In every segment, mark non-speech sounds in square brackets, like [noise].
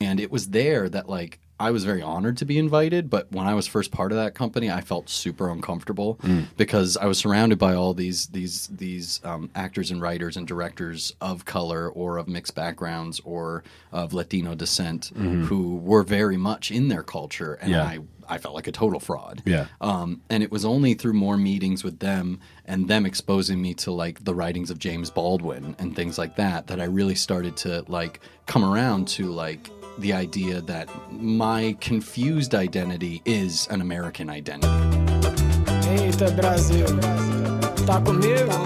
And it was there that like I was very honored to be invited, but when I was first part of that company, I felt super uncomfortable because I was surrounded by all these these these um, actors and writers and directors of color or of mixed backgrounds or of Latino descent who were very much in their culture, and Yeah. I I felt like a total fraud. Yeah. Um, and it was only through more meetings with them and them exposing me to like the writings of James Baldwin and things like that that I really started to like come around to like the idea that my confused identity is an American identity. Eita, Brasil. Tá comigo?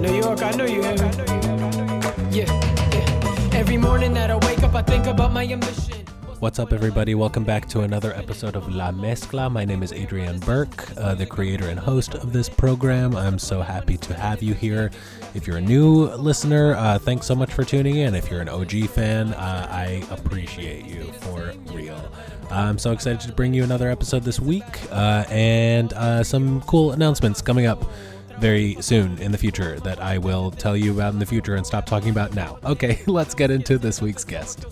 New York, I know you hear me. Yeah, yeah. Every morning that I wake up, I think about my ambition. What's up, everybody? Welcome back to another episode of La Mezcla. My name is Adrian Burke, uh, the creator and host of this program. I'm so happy to have you here. If you're a new listener, uh, thanks so much for tuning in. If you're an OG fan, uh, I appreciate you for real. I'm so excited to bring you another episode this week uh, and uh, some cool announcements coming up very soon in the future that I will tell you about in the future and stop talking about now. Okay, [laughs] let's get into this week's guest.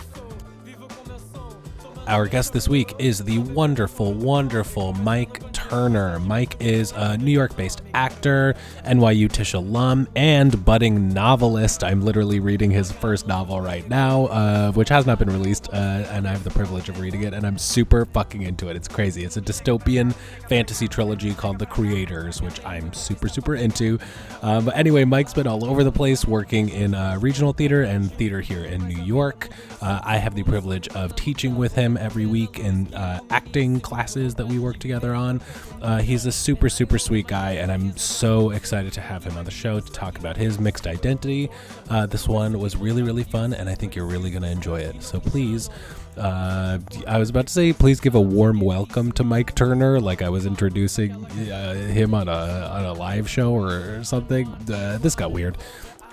Our guest this week is the wonderful, wonderful Mike Turner. Mike is a New York based actor, NYU Tisch alum, and budding novelist. I'm literally reading his first novel right now, uh, which has not been released, uh, and I have the privilege of reading it, and I'm super fucking into it. It's crazy. It's a dystopian fantasy trilogy called The Creators, which I'm super, super into. Um, but anyway, Mike's been all over the place working in uh, regional theater and theater here in New York. Uh, I have the privilege of teaching with him every week in uh, acting classes that we work together on. Uh, he's a super, super sweet guy, and I'm so excited to have him on the show to talk about his mixed identity. Uh, this one was really, really fun, and I think you're really going to enjoy it. So please. Uh, I was about to say, please give a warm welcome to Mike Turner, like I was introducing uh, him on a on a live show or something. Uh, this got weird,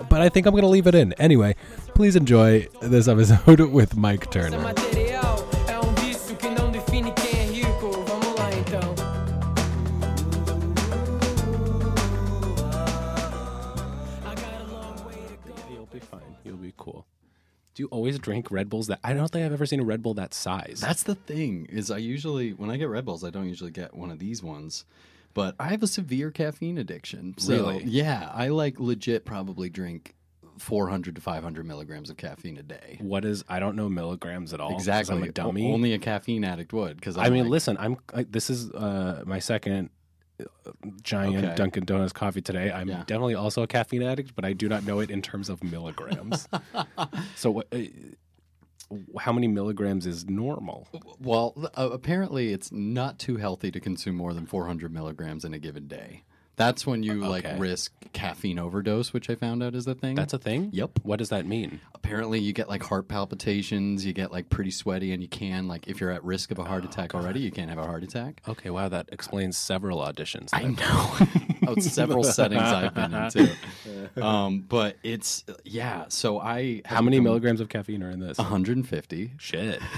but I think I'm gonna leave it in anyway. Please enjoy this episode [laughs] with Mike Turner. You always drink Red Bulls that I don't think I've ever seen a Red Bull that size. That's the thing is I usually when I get Red Bulls I don't usually get one of these ones. But I have a severe caffeine addiction. So Really? yeah, I like legit probably drink 400 to 500 milligrams of caffeine a day. what is I don't know milligrams at all. Exactly. I'm a dummy. Only a caffeine addict would. Because I mean, listen, I'm I, this is uh, my second giant Okay. Dunkin' Donuts coffee today. I'm Yeah. definitely also a caffeine addict, but I do not know it in terms of milligrams. [laughs] so, what, uh, how many milligrams is normal? Well, uh, apparently it's not too healthy to consume more than 400 milligrams in a given day. That's when you like Okay. risk caffeine overdose, which I found out is the thing. That's a thing. Yep. What does that mean? Apparently, you get like heart palpitations, you get like pretty sweaty, and you can like if you're at risk of a heart attack oh, already, you can't have a heart attack. Okay, wow, that explains several auditions. that I I've [laughs] know. [laughs] oh, [laughs] several settings I've been into. [laughs] Um, but it's yeah. So I How many milligrams of caffeine are in this? 150. Shit. [laughs]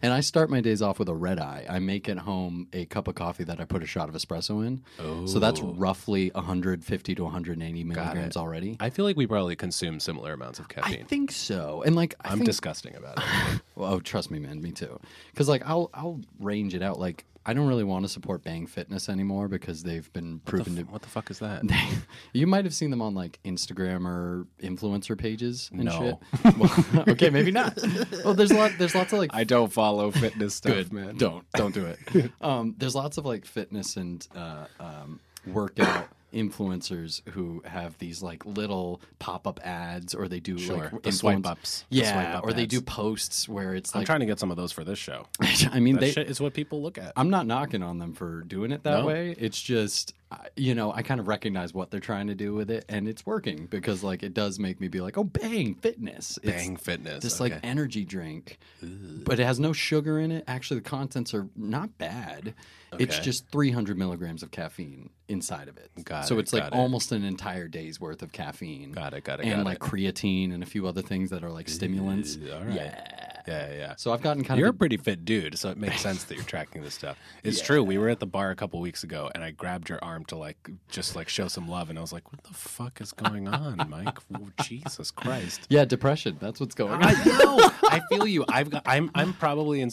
And I start my days off with a red eye. I make at home a cup of coffee that I put a shot of espresso in. Oh. So that's roughly 150 to 180 milligrams already. I feel like we probably consume similar amounts of caffeine. I think so. And like I I'm think, disgusting about it. Well, oh, trust me, man. Me too. Because like I'll I'll range it out. Like I don't really want to support Bang Fitness anymore because they've been proven to. what the fuck is that? [laughs] You might have seen them on like Instagram or influencer pages and No. shit. [laughs] Well, [laughs] okay, maybe not. Well, there's a lot. There's lots of like I don't follow fitness stuff, good man. Don't don't do it. um, there's lots of like fitness and uh, um, workout influencers who have these like little pop up ads, or they do Sure, like the swipe ups, the Yeah, swipe up or they do posts where it's I'm like. trying to get some of those for this show. [laughs] I mean, That they. shit is what people look at. I'm not knocking on them for doing it that No. way. It's just, you know, I kind of recognize what they're trying to do with it, and it's working because, like, it does make me be like, oh, bang, fitness. It's Bang fitness. This okay. like energy drink, but it has no sugar in it. Actually, the contents are not bad. It's just 300 milligrams of caffeine inside of it. Got so it, it's like it. almost an entire day's worth of caffeine. Got it, got it, And got like it. creatine and a few other things that are like stimulants. all right. Yeah. Yeah, yeah, yeah. So I've gotten kind of You're a pretty fit dude, so it makes sense that you're tracking this stuff. [laughs] It's true. We were at the bar a couple weeks ago, and I grabbed your arm to like just like show some love, and I was like, "What the fuck is going on, [laughs] Mike? Oh, Jesus Christ!" yeah depression. That's what's going on. I know. [laughs] I feel you. I've got. I'm. I'm probably in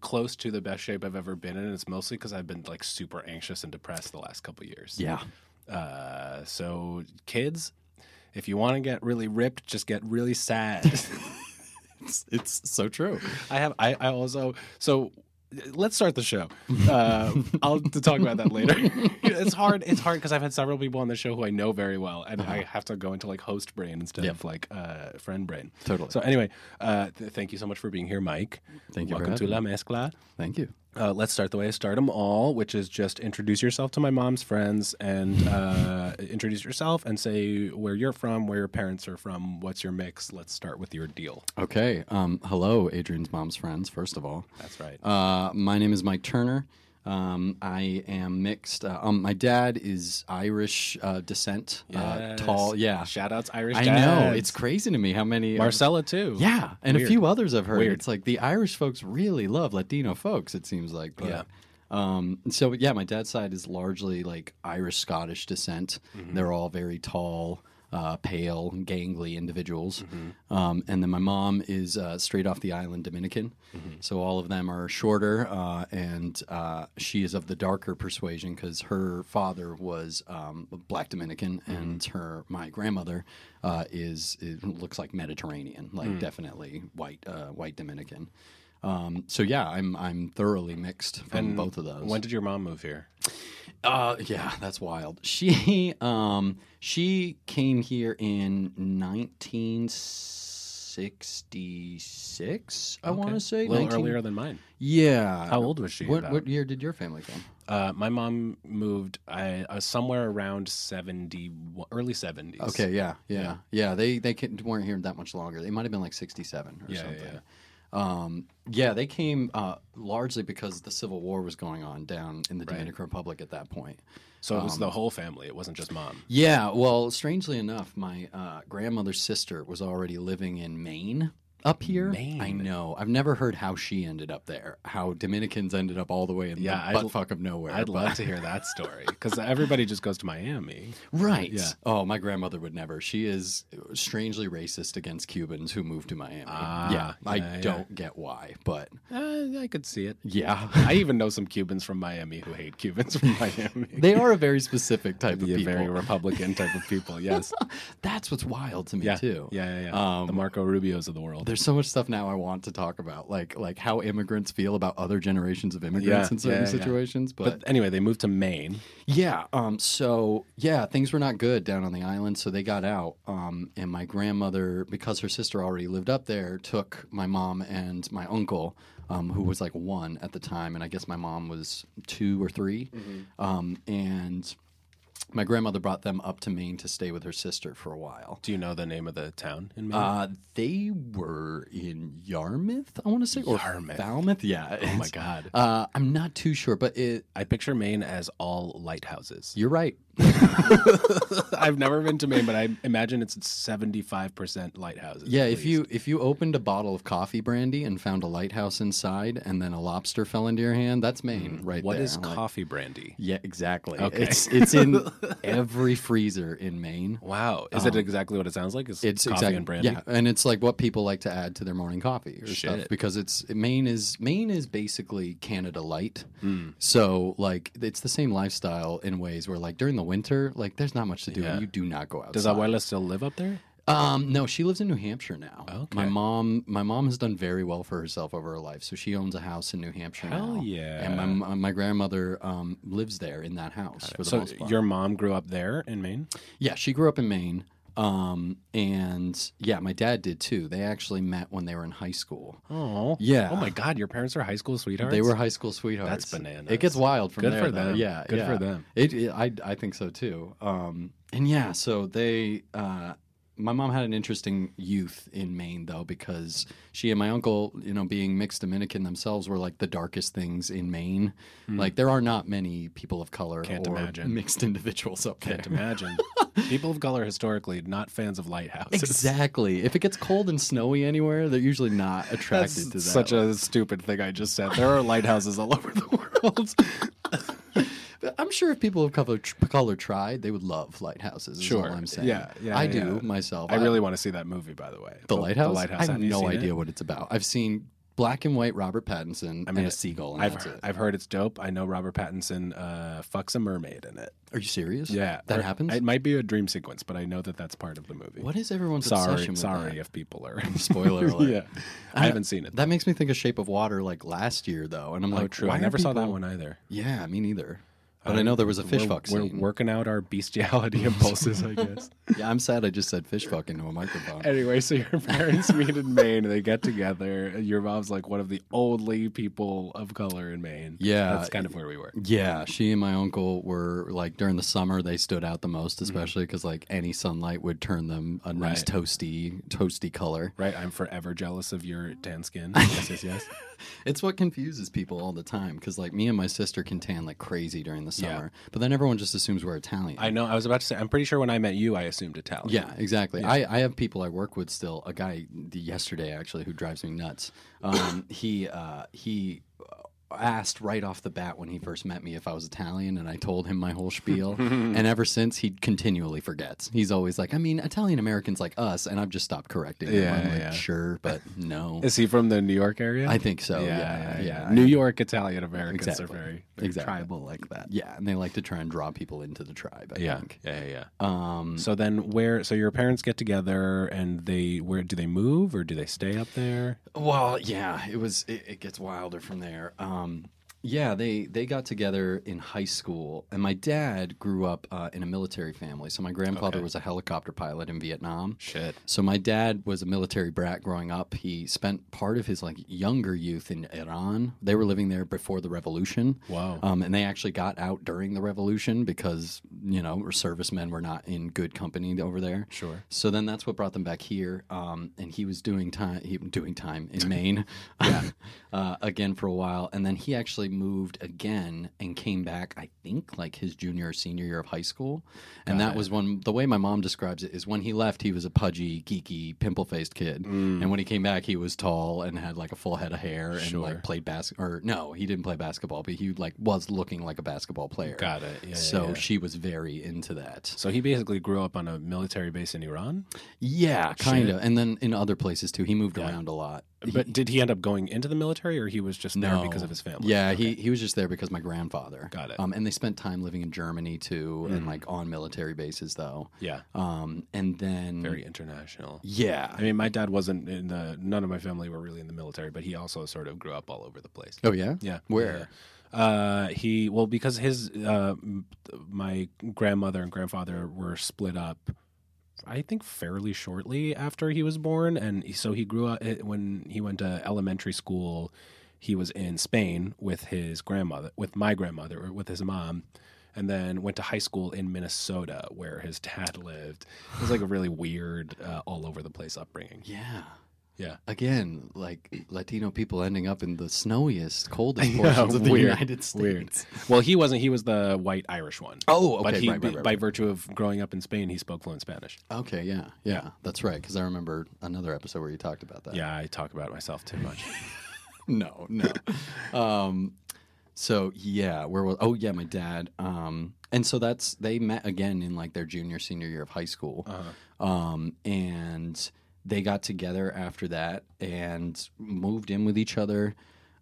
close to the best shape I've ever been in. and It's mostly because I've been like super anxious and depressed the last couple years. yeah. Uh, so kids, if you want to get really ripped, just get really sad. It's, it's so true. I have. I, I also. So let's start the show. Uh, [laughs] I'll to talk about that later. it's hard. It's hard because I've had several people on the show who I know very well, and I have to go into like host brain instead Yep. of like uh, friend brain. Totally. So anyway, uh, th- thank you so much for being here, Mike. Thank you Welcome to La Mezcla. Thank you. Uh, let's start the way I start them all, which is just introduce yourself to my mom's friends and uh, introduce yourself and say where you're from, where your parents are from, what's your mix. Let's start with your deal. Okay. Um, hello, Adrian's mom's friends. First of all, That's right. uh, my name is Mike Turner. Um, I am mixed. Uh, um, my dad is Irish uh, descent. Uh, tall. Yeah. Shout outs Irish I dads. know. It's crazy to me how many. of- Marcella too. Yeah, and Weird. a few others I've heard. Weird. It's like the Irish folks really love Latino folks. It seems like. But, Yeah. Um. So yeah, my dad's side is largely like Irish Scottish descent. Mm-hmm. They're all very tall, uh, pale, gangly individuals. Mm-hmm. Um. And then my mom is uh, straight off the island Dominican. Mm-hmm. So all of them are shorter, uh, and uh, she is of the darker persuasion because her father was um, black Dominican, Mm-hmm. and her my grandmother uh, is it looks like Mediterranean, like Mm. definitely white uh, white Dominican. Um, so yeah, I'm I'm thoroughly mixed from And both of those. When did your mom move here? Uh, yeah, that's wild. [laughs] She um she came here in 1966. I want to say a little 19 earlier than mine. Yeah. How old was she What about? what year did your family come? Uh, my mom moved I, uh, somewhere around seventy, early seventies. Okay, yeah, yeah, yeah. They they weren't here that much longer. They might have been like 67 or Yeah, yeah, something. yeah. Um, yeah, they came uh, largely because the Civil War was going on down in the Dominican Republic at that point. So it was Um, the whole family. It wasn't just mom. Yeah, well, strangely enough, my uh, grandmother's sister was already living in Maine up here. Maine. I know. I've never heard how she ended up there. How Dominicans ended up all the way in Yeah, the butt fuck of nowhere. I'd but- love to hear that [laughs] story because everybody just goes to Miami. Right. Yeah. Oh, my grandmother would never. She is strangely racist against Cubans who moved to Miami. Ah, yeah, I yeah, yeah. don't get why, but Uh, I could see it. yeah. I even know some Cubans from Miami who hate Cubans from [laughs] Miami. they are a very specific type of people. very Republican type of people. Yes. [laughs] That's what's wild to me Yeah. too. Yeah, yeah, yeah. Um, the Marco Rubios of the world. There's so much stuff now I want to talk about, like like how immigrants feel about other generations of immigrants Yeah, in certain yeah, yeah. situations. But anyway, they moved to Maine. Yeah. Um. So yeah, things were not good down on the island, so they got out. Um. And my grandmother, because her sister already lived up there, took my mom and my uncle, um, who was like one at the time, and I guess my mom was two or 3 Um. And my grandmother brought them up to Maine to stay with her sister for a while. Do you know the name of the town in Maine? Uh, they were in Yarmouth, I want to say, or Yarmouth. Falmouth. Yeah. oh my God. Uh, I'm not too sure, but it. I picture Maine as all lighthouses. You're right. [laughs] I've never been to Maine, but I imagine it's 75% lighthouses. Yeah, if least. you if you opened a bottle of coffee brandy and found a lighthouse inside, and then a lobster fell into your hand, that's Maine, right Mm. What there. is Like- coffee brandy? yeah, exactly. Okay. It's it's in [laughs] every freezer in Maine. Wow. Is it exactly what it sounds like? Um, It's coffee exactly and brandy? yeah, and it's like what people like to add to their morning coffee or stuff because it's Maine is Maine is basically Canada light. Hmm. So like it's the same lifestyle in ways where like during the winter, like there's not much to do. Yeah. and You do not go outside. Does Abuela still live up there? Um, no, she lives in New Hampshire now. Okay. My mom, my mom has done very well for herself over her life, so she owns a house in New Hampshire Hell now. yeah. And my my, my grandmother um, lives there in that house for the So most part. your mom grew up there in Maine? yeah, she grew up in Maine. Um, and yeah, my dad did too. They actually met when they were in high school. Oh. Yeah. Oh my God, your parents are high school sweethearts? They were high school sweethearts. That's bananas. It gets wild from Good there. for though. them. Yeah, Good yeah. for them. It, it- I I think so too. Um, and yeah, so they uh, my mom had an interesting youth in Maine though because she and my uncle, you know, being mixed Dominican themselves, were like the darkest things in Maine. Hmm. Like there are not many people of color. Can't or imagine. mixed [laughs] individuals up there. Can't imagine. [laughs] People of color historically not fans of lighthouses. Exactly. If it gets cold and snowy anywhere, they're usually not attracted to that. such a stupid thing I just said. There are lighthouses all [laughs] over the world. I'm sure if people of color, color tried, they would love lighthouses. Is Sure. all I'm saying. Yeah, yeah, I yeah. do myself. I really want to see that movie, by the way. the lighthouse. The lighthouse. I have, Have no idea It? what it's about. I've seen black and white Robert Pattinson I mean, and a seagull, and I've heard. I've heard it's dope. I know Robert Pattinson uh, fucks a mermaid in it. Are you serious? Yeah, that Or- happens. It might be a dream sequence, but I know that that's part of the movie. what is everyone's Sorry, obsession with sorry that? if people are. [laughs] Spoiler [laughs] alert. yeah, I haven't seen it. That makes me think of Shape of Water like last year though, and I'm oh, like, true. I never saw that one either. Yeah, me neither. But I know there was a fish fuck We're scene. working out our bestiality [laughs] impulses, I guess. yeah, I'm sad I just said fish fuck into a microphone. Anyway, so your [laughs] parents meet in Maine. They get together. Your mom's like one of the only people of color in Maine. Yeah. that's kind of where we were. Yeah, she and my uncle were like during the summer they stood out the most, Mm-hmm. especially because like any sunlight would turn them a nice Right. toasty, toasty color. Right, I'm forever jealous of your tan skin. [laughs] Yes, yes, yes. It's what confuses people all the time because like me and my sister can tan like crazy during the Yeah. summer, but then everyone just assumes we're Italian. I know. I was about to say. I'm pretty sure when I met you, I assumed Italian. Yeah, exactly. I, I have people I work with still. A guy the, yesterday actually who drives me nuts. Um, he uh, he asked right off the bat when he first met me if I was Italian, and I told him my whole spiel. [laughs] and ever since, he continually forgets. He's always like, "I mean, Italian Americans like us," and I've just stopped correcting him. Yeah, I'm like, yeah. "Sure, but [laughs] no." Is he from the New York area? I think so. Yeah, yeah. New York Italian Americans Exactly. are very, Exactly. tribal like that. Yeah, and they like to try and draw people into the tribe. I Yeah, think. yeah, yeah. yeah. Um, So then, where? So your parents get together, and they where do they move, or do they stay up there? Well, yeah, it was. It, it gets wilder from there. Um, um, yeah, they they got together in high school, and my dad grew up uh, in a military family. So my grandfather Okay. was a helicopter pilot in Vietnam. Shit. So my dad was a military brat growing up. He spent part of his like younger youth in Iran. They were living there before the revolution. Wow. Um, and they actually got out during the revolution because you know servicemen were not in good company over there. Sure. So then that's what brought them back here. Um, and he was doing time, he, doing time in Maine, [laughs] yeah, [laughs] uh, again for a while. And then he actually moved again and came back. I think like his junior or senior year of high school. And that was when the way my mom describes it is when he left, he was a pudgy, geeky, pimple faced kid, Mm. and when he came back, he was tall and had like a full head of hair and Sure. like played basketball. Or no, he didn't play basketball, but he like was looking like a basketball player. Got it. Yeah, yeah, so yeah. she was very into that. So he basically grew up on a military base in Iran. Yeah, kind of. And then in other places too. He moved around a lot. But did he end up going into the military, or he was just there because of his family? Yeah, he, he was just there because my grandfather. Got it. Um, and they spent time living in Germany too, and like on military bases though. yeah. Um, and then Very international. yeah. I mean, my dad wasn't in the. None of my family were really in the military, but he also sort of grew up all over the place. oh yeah. Yeah. Where? Yeah. Uh, he well because his uh, my grandmother and grandfather were split up. I think fairly shortly after he was born, and so he grew up when he went to elementary school. He was in Spain with his grandmother, with my grandmother, or with his mom, and then went to high school in Minnesota where his dad lived. It was like a really weird, uh, all over the place upbringing. Yeah. Yeah. Again, like Latino people ending up in the snowiest, coldest [laughs] Yeah, of the weird, United States. Weird. Well, he wasn't. He was the white Irish one. Oh, okay. but he, right, right, right, by virtue of growing up in Spain, he spoke fluent Spanish. Okay, yeah, yeah, that's right. Because I remember another episode where you talked about that. Yeah, I talk about myself too much. [laughs] no, no. um, so yeah, where was? Oh yeah, my dad. Um, and so that's they met again in like their junior senior year of high school, um, and they got together after that and moved in with each other.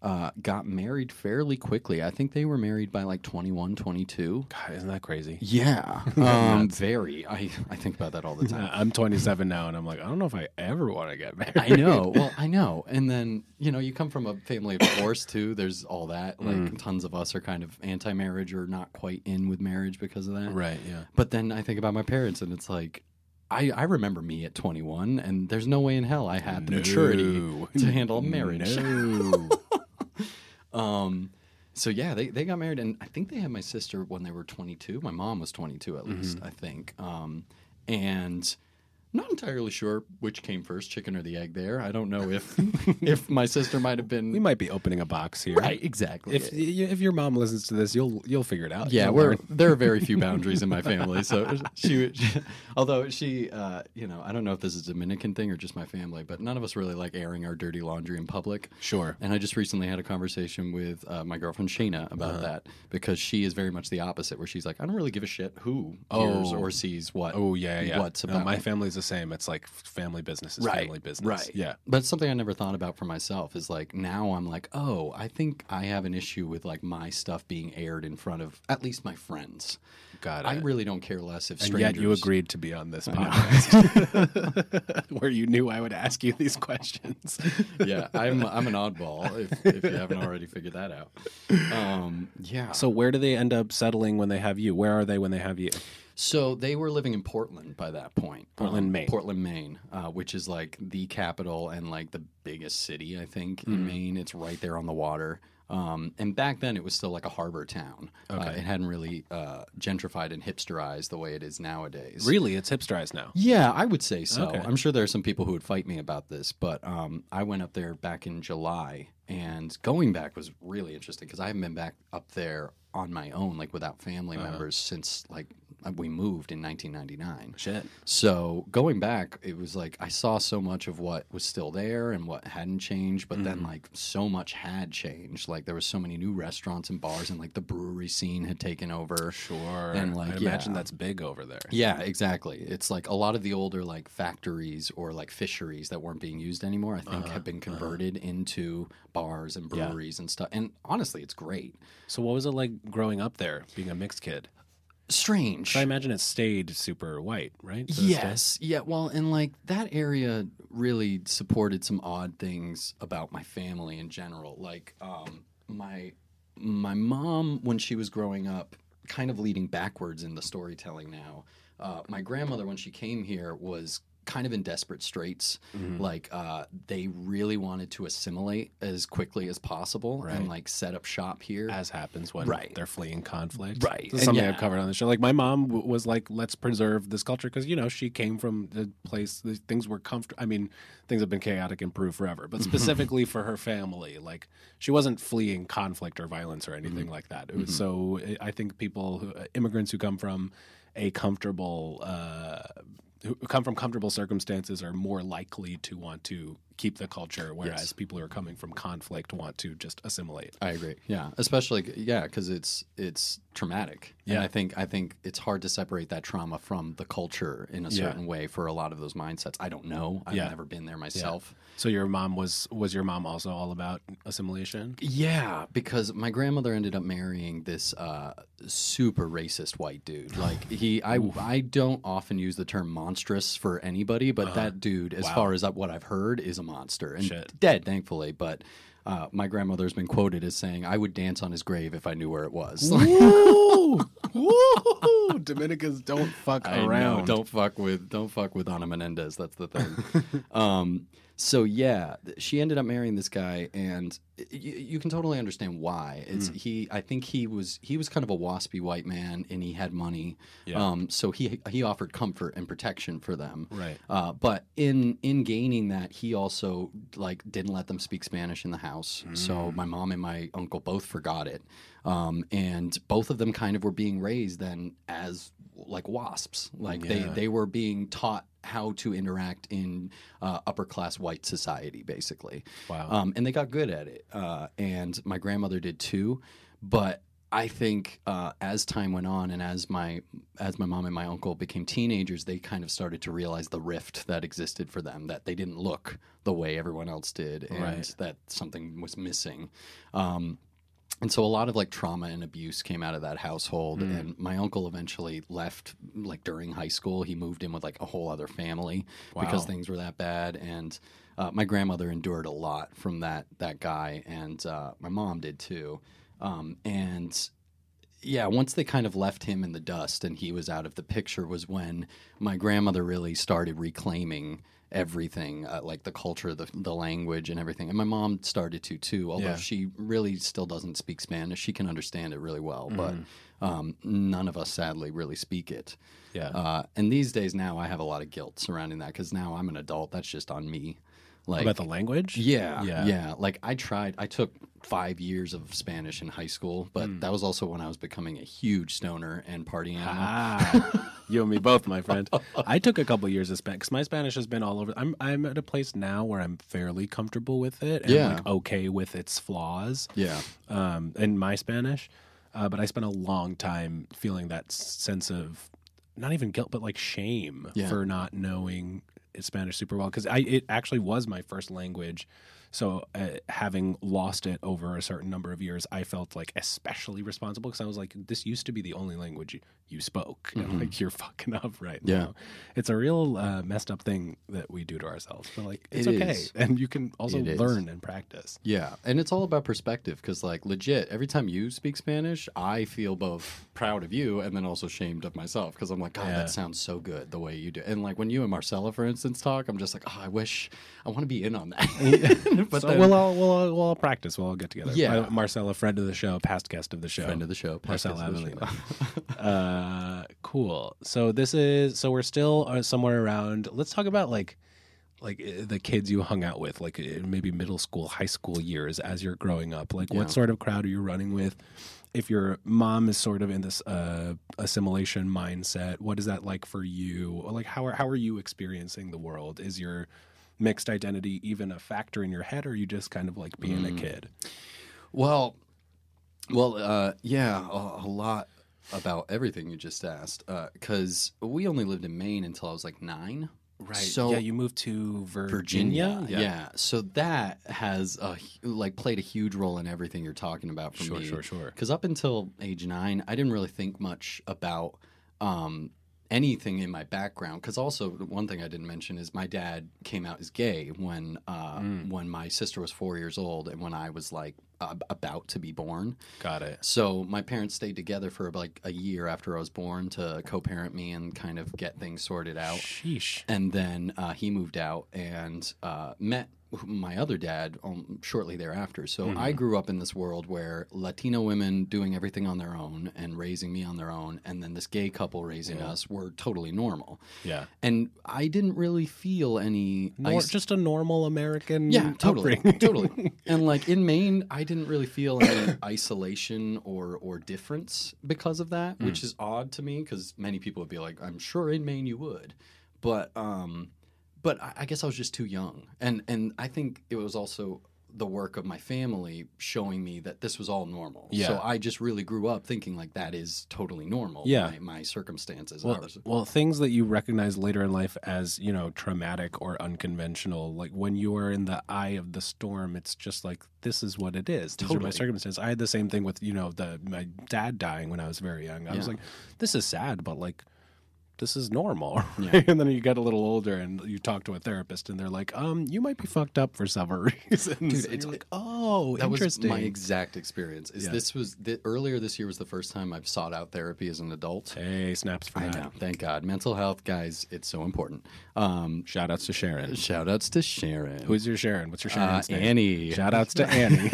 Uh, got married fairly quickly. I think they were married by like 21, 22. God, isn't that crazy? Yeah, [laughs] um, very. I, I think about that all the [laughs] time. I'm 27 now, and I'm like, I don't know if I ever want to get married. [laughs] I know. Well, I know. And then, you know, you come from a family of divorce too. There's all that. Like Mm. tons of us are kind of anti-marriage or not quite in with marriage because of that. Right. Yeah. But then I think about my parents and it's like I, I remember me at 21 and there's no way in hell I had the maturity to handle marriage. No. [laughs] Um so yeah, they, they got married and I think they had my sister when they were 22. My mom was 22 at least, Mm-hmm. I think. Um and Not entirely sure which came first, chicken or the egg. There, I don't know if [laughs] if my sister might have been We might be opening a box here. right. Exactly. If if your mom listens to this, you'll you'll figure it out. yeah, we're there are very few boundaries in my [laughs] family. So she, she [laughs] although she, uh, you know, I don't know if this is a Dominican thing or just my family, but none of us really like airing our dirty laundry in public. Sure. And I just recently had a conversation with uh, my girlfriend Shayna about Uh-huh. that because she is very much the opposite, where she's like, I don't really give a shit who hears Oh. or sees what. Oh yeah, yeah. What's No, my family's the same. It's like family business is right, family business. Right. Yeah. But it's something I never thought about for myself is like now I'm like, oh, I think I have an issue with like my stuff being aired in front of at least my friends. Got it. I really don't care less if and strangers. yet you agreed to be on this podcast, [laughs] where you knew I would ask you these questions. [laughs] yeah, I'm I'm an oddball if, if you haven't already figured that out. Um, yeah. so where do they end up settling when they have you? Where are they when they have you? So they were living in Portland by that point. Portland, Um, Maine. Portland, Maine, uh, which is like the capital and like the biggest city, I think, Mm-hmm. in Maine. It's right there on the water. Um, and back then, it was still like a harbor town. Uh, it hadn't really uh, gentrified and hipsterized the way it is nowadays. Really, it's hipsterized now. Yeah, I would say so. Okay. I'm sure there are some people who would fight me about this, but um, I went up there back in July, and going back was really interesting because I haven't been back up there on my own, like without family Uh-huh. members, since like uh, we moved in 1999. Shit. So going back, it was like I saw so much of what was still there and what hadn't changed, but Mm. then like so much had changed. Like there was so many new restaurants and bars, and like the brewery scene had taken over. Sure. And like I imagine that's big over there. Yeah, exactly. It's like a lot of the older like factories or like fisheries that weren't being used anymore, I think have been converted into bars and Uh-huh. Yeah. breweries and stuff. And honestly, it's great. So what was it like growing up there, being a mixed kid? Strange. I imagine it stayed super white, right? To this day? Yes. Yeah. Well, and like that area really supported some odd things about my family in general. Like um, my my mom, when she was growing up, kind of leading backwards in the storytelling now. Uh, my grandmother, when she came here, was kind of in desperate straits. Mm-hmm. Like uh, they really wanted to assimilate as quickly as possible Right. and like set up shop here. as happens when Right. they're fleeing conflict. Right. Something yeah. I've covered on the show. Like my mom w- was like, let's preserve this culture because you know she came from the place. The things were comfortable. I mean, things have been chaotic and Peru forever, but specifically for her family, like she wasn't fleeing conflict or violence or anything like that. It was so. I think people, who, immigrants who come from a comfortable. Uh, who come from comfortable circumstances are more likely to want to keep the culture, whereas Yes. people who are coming from conflict want to just assimilate. I agree. Yeah, especially yeah, because it's it's traumatic. And Yeah. I think I think it's hard to separate that trauma from the culture in a Yeah. certain way for a lot of those mindsets. I don't know. I've Yeah. never been there myself. So your mom was was your mom also all about assimilation? Yeah, because my grandmother ended up marrying this uh, super racist white dude. Like he, I, I don't often use the term monstrous for anybody, but that dude, as Uh-huh. Wow. far as what I've heard, is a monster and Shit. dead, thankfully. But uh, my grandmother's been quoted as saying, "I would dance on his grave if I knew where it was." [laughs] Woo! Woo! [laughs] Dominicans don't fuck I know, around. Don't fuck with don't fuck with Ana Menendez. That's the thing. [laughs] um, so yeah, she ended up marrying this guy, and y- y- you can totally understand why. It's he. I think he was he was kind of a waspy white man, and he had money. Yeah. Um, so he he offered comfort and protection for them. Right. Uh, but in in gaining that, he also like didn't let them speak Spanish in the house. So my mom and my uncle both forgot it, um, and both of them kind of were being raised then as like wasps. Like Yeah. they they were being taught how to interact in uh, upper class white society, basically. Wow. Um, and they got good at it. Uh, and my grandmother did too. But I think uh, as time went on, and as my as my mom and my uncle became teenagers, they kind of started to realize the rift that existed for them. That they didn't look the way everyone else did, and Right. that something was missing. Um, and so a lot of like trauma and abuse came out of that household Hmm. and my uncle eventually left like during high school. He moved in with like a whole other family because things were that bad and uh, my grandmother endured a lot from that that guy and uh, my mom did too. Um, and yeah, once they kind of left him in the dust and he was out of the picture was when my grandmother really started reclaiming everything, uh, like the culture, the the language, and everything. And my mom started to too, although Yeah. she really still doesn't speak Spanish. She can understand it really well, but Mm-hmm. um, none of us sadly really speak it. Yeah. Uh, and these days now, I have a lot of guilt surrounding that because now I'm an adult. That's just on me. Like About the language? yeah, Yeah. yeah, Like I tried. I took five years of Spanish in high school, but Hmm. that was also when I was becoming a huge stoner and party animal. Ah, [laughs] you and me both, my friend. [laughs] I took a couple years of Spanish because my Spanish has been all over. I'm I'm at a place now where I'm fairly comfortable with it and Yeah. like okay with its flaws. Yeah, um, in my Spanish, uh, but I spent a long time feeling that sense of not even guilt, but like shame Yeah. for not knowing Spanish super well because I it actually was my first language. So uh, having lost it over a certain number of years, I felt like especially responsible because I was like, this used to be the only language you, you spoke, and [laughs] like you're fucking up right Mm-hmm. Yeah. now. It's a real uh, messed up thing that we do to ourselves, but like it's It okay, is. and you can also It is. learn and practice. yeah, and it's all about perspective because, like, legit, every time you speak Spanish, I feel both proud of you and then also shamed of myself because I'm like, God, Yeah. that sounds so good the way you do. And like when you and Marcella, for instance, talk, I'm just like, oh, I wish I want to be in on that. [laughs] [laughs] [laughs] but so then, we'll all we'll all, we'll all practice. We'll all get together. Yeah. Marcella, friend of the show, past guest of the show, friend of the show, Marcella Avelino. [laughs] [laughs] uh, cool. So this is so we're still uh, somewhere around. Let's talk about like like uh, the kids you hung out with, like uh, maybe middle school, high school years as you're growing up. Like Yeah. what sort of crowd are you running with? If your mom is sort of in this uh, assimilation mindset, what is that like for you? Or like how are how are you experiencing the world? Is your mixed identity even a factor in your head, or are you just kind of like being Mm. a kid? Well, well, uh, yeah, a, a lot about everything you just asked. Because we only lived in Maine until I was like nine. Right. So yeah, you moved to Virginia, Virginia. yeah. So that has a like played a huge role in everything you're talking about for Sure, me. sure, sure. Because up until age nine, I didn't really think much about um, anything in my background. Because also one thing I didn't mention is my dad came out as gay when uh, Mm. when my sister was four years old and when I was like ab- about to be born. Got it. So my parents stayed together for like a year after I was born to co-parent me and kind of get things sorted out. Sheesh. And then uh, he moved out and uh, met my other dad um, shortly thereafter. So I grew up in this world where Latino women doing everything on their own and raising me on their own, and then this gay couple raising us were totally normal. Yeah. And I didn't really feel any. Nor, is- just a normal American. yeah, totally, totally. [laughs] And like in Maine, I didn't really feel any [coughs] isolation or or difference because of that, which is odd to me because many people would be like, "I'm sure in Maine you would," but um, but I, I guess I was just too young, and and I think it was also the work of my family showing me that this was all normal. Yeah. So I just really grew up thinking like that is totally normal. Yeah. My, my circumstances. Well, ours. well, things that you recognize later in life as you know traumatic or unconventional, like when you are in the eye of the storm, it's just like this is what it is. These are my circumstances. I had the same thing with you know the my dad dying when I was very young. I was like, this is sad, but like. This is normal, [laughs] Yeah. and then you get a little older and you talk to a therapist, and they're like, "Um, you might be fucked up for several [laughs] reasons." And it's- like, "Oh, that was interesting." my exact experience. Is Yeah. this was the, earlier this year was the first time I've sought out therapy as an adult. hey, snaps for I that. know. Thank God. Mental health, guys, it's so important. Um, Shout outs to Sharon. shout outs to Sharon. Who's your Sharon? What's your uh, name? Annie. Shout outs to [laughs] Annie.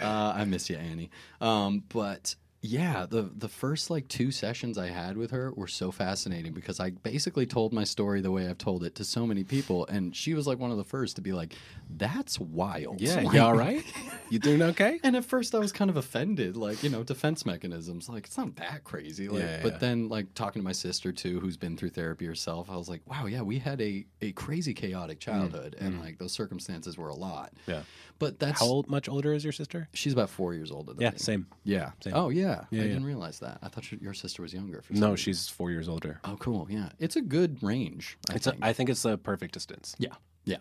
uh, I miss you, Annie. Um, but yeah, the the first like two sessions I had with her were so fascinating because I basically told my story the way I've told it to so many people, and she was like one of the first to be like, "That's wild." yeah, [laughs] Like- you all right? You doing okay? [laughs] And at first, I was kind of offended, like you know, defense mechanisms. Like it's not that crazy. Like, Yeah, yeah, but yeah. then, like talking to my sister too, who's been through therapy herself, I was like, wow, yeah, we had a a crazy chaotic childhood, and like those circumstances were a lot. Mm, Yeah. But that's How old, much older is your sister? she's about four years older than Yeah, me. same. Yeah. Same. Oh yeah. Yeah, I yeah. didn't realize that. I thought your, sister was younger. For some No, reason. she's four years older. Oh, cool. Yeah, it's a good range. I It's think. I think it's the perfect distance. yeah. Yeah.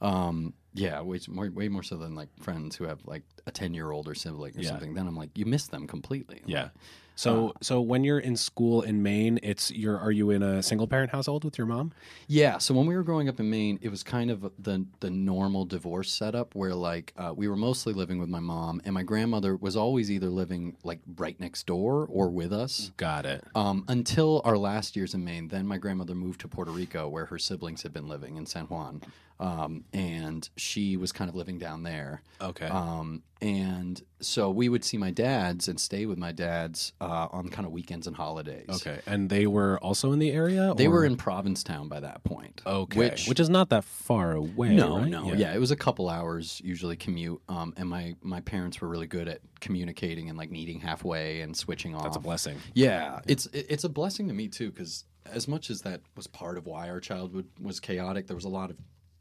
Um, yeah, way more, way more so than like friends who have like a ten year old or sibling or Yeah. something. Then I'm like, you miss them completely. Yeah. So so when you're in school in Maine, it's you're are you in a single parent household with your mom? Yeah, so when we were growing up in Maine, it was kind of the the normal divorce setup where like uh, we were mostly living with my mom, and my grandmother was always either living like right next door or with us. Got it. Um, until our last years in Maine, then my grandmother moved to Puerto Rico, where her siblings had been living in San Juan, um, and she was kind of living down there. Okay. Um, and so we would see my dad's and stay with my dad's uh, on kind of weekends and holidays. okay. And they were also in the area? They or- were in Provincetown by that point. Okay. Which, Which, is not that far away. no, right? no, yeah. it was a couple hours usually commute. Um, and my my parents were really good at communicating and like meeting halfway and switching off. That's a blessing. Yeah, it's it's a blessing to me too because as much as that was part of why our childhood was chaotic, there was a lot of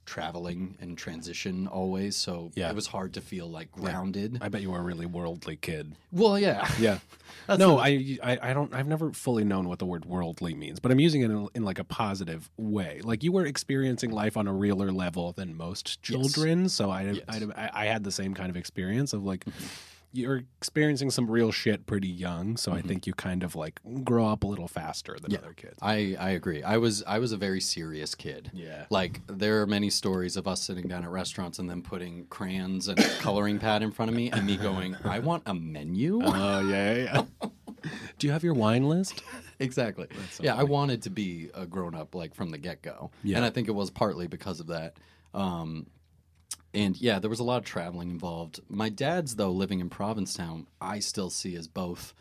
traveling and transition always. So Yeah. it was hard to feel like grounded. I bet you were a really worldly kid. well, yeah, Yeah. [laughs] no, I, I I don't I've never fully known what the word worldly means, but I'm using it in, in like a positive way. Like you were experiencing life on a realer level than most children, so I, Yes. I I had the same kind of experience of like mm-hmm. You're experiencing some real shit pretty young, so I think you kind of like grow up a little faster than other kids. I, I agree. I was I was a very serious kid. Yeah. Like there are many stories of us sitting down at restaurants and then putting crayons and a [coughs] coloring pad in front of me and me going, I want a menu. Oh yeah, yeah. [laughs] Do you have your wine list? exactly. yeah, I wanted to be a grown up like from the get go. Yeah. And I think it was partly because of that. Um, and yeah, there was a lot of traveling involved. My dad's though living in Provincetown, I still see as both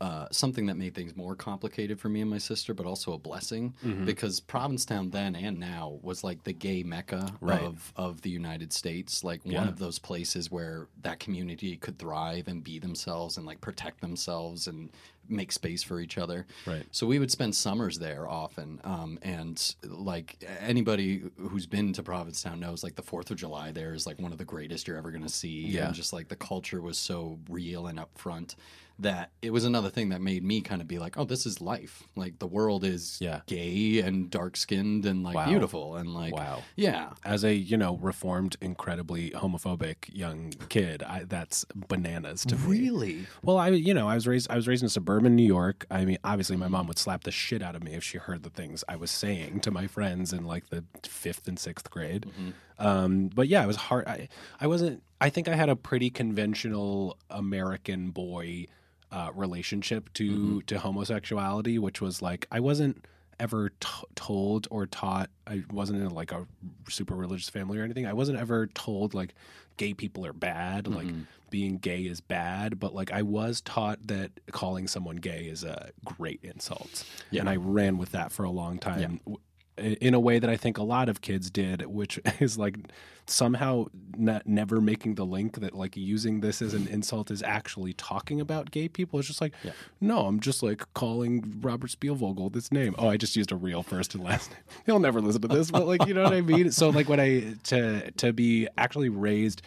uh, something that made things more complicated for me and my sister, but also a blessing Mm-hmm. because Provincetown then and now was like the gay mecca Right. of of the United States, like Yeah. one of those places where that community could thrive and be themselves and like protect themselves and make space for each other. Right. So we would spend summers there often, um, and like anybody who's been to Provincetown knows, like the Fourth of July there is like one of the greatest you're ever going to see. Yeah. and just like the culture was so real and upfront that it was another thing that made me kind of be like, oh, this is life. Like the world is Yeah. gay and dark skinned and like Wow. beautiful and like Wow. yeah. As a you know reformed, incredibly homophobic young kid, I, that's bananas to me. Really? Well, I you know I was raised I was raised in suburban New York. I mean, obviously my mom would slap the shit out of me if she heard the things I was saying to my friends in like the fifth and sixth grade. Um, but yeah, it was hard. I I wasn't. I think I had a pretty conventional American boy uh, relationship to to homosexuality, which was like I wasn't ever t- told or taught. I wasn't in like a super religious family or anything. I wasn't ever told like gay people are bad, like being gay is bad. But like I was taught that calling someone gay is a great insult, and I ran with that for a long time. w- In a way that I think a lot of kids did, which [laughs] is like somehow ne- never making the link that like using this as an insult is actually talking about gay people. It's just like, no, I'm just like calling Robert Spielvogel this name. Oh, I just used a real first and last name. [laughs] He'll never listen to this, but like, you know what I mean? So like when I to to be actually raised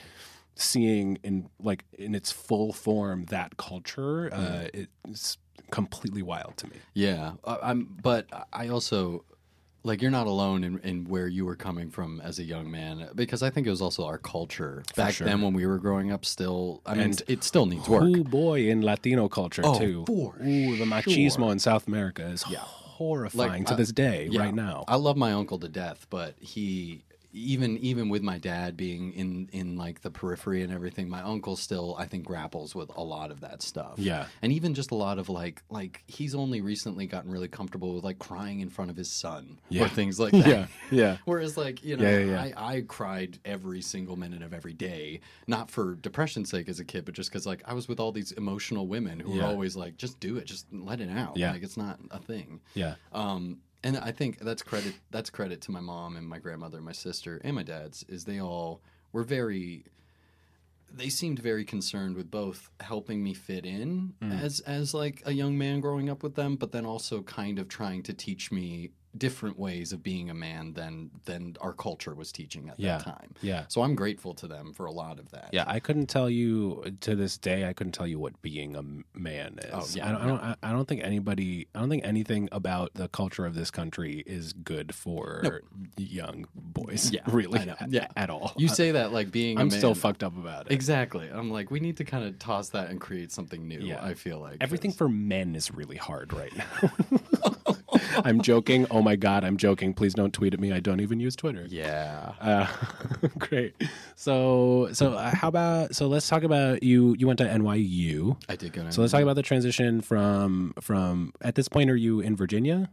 seeing in like in its full form that culture, uh, it's completely wild to me. Yeah, I'm. But I also like you're not alone in, in where you were coming from as a young man because I think it was also our culture back sure. then when we were growing up. Still, I mean, it still needs work. Oh boy, in Latino culture Oh, too. for Ooh, the machismo sure. in South America is horrifying to I- this day, yeah, right now. I love my uncle to death, but he even even with my dad being in in like the periphery and everything, my uncle still I think grapples with a lot of that stuff. Yeah. and even just a lot of like like he's only recently gotten really comfortable with like crying in front of his son Yeah. or things [laughs] like that. yeah, yeah. [laughs] Whereas, like you know, Yeah, yeah. I, I cried every single minute of every day, not for depression's sake as a kid, but just because like I was with all these emotional women who were always like, "Just do it, just let it out." Yeah. like it's not a thing. Yeah. Um, and I think that's credit that's credit to my mom and my grandmother, my sister, and my dad's. Is they all were very. They seemed very concerned with both helping me fit in Mm. as as like a young man growing up with them, but then also kind of trying to teach me different ways of being a man than than our culture was teaching at Yeah. that time. Yeah. So I'm grateful to them for a lot of that. Yeah, I couldn't tell you to this day. I couldn't tell you what being a man is. Oh, yeah, I don't. I don't, I- don't think anybody. I don't think anything about the culture of this country is good for young boys. Yeah, [laughs] really. Yeah. at all. You say that like being I'm man, still fucked up about it. Exactly. I'm like, we need to kind of toss that and create something new. Yeah. I feel like Everything 'cause- for men is really hard right [laughs] now. [laughs] I'm joking. Oh my god, I'm joking. Please don't tweet at me. I don't even use Twitter. Yeah. Uh, [laughs] great. So, so uh, how about so let's talk about you. You went to NYU. I did go. To So let's talk about the transition from from at this point. Are you in Virginia?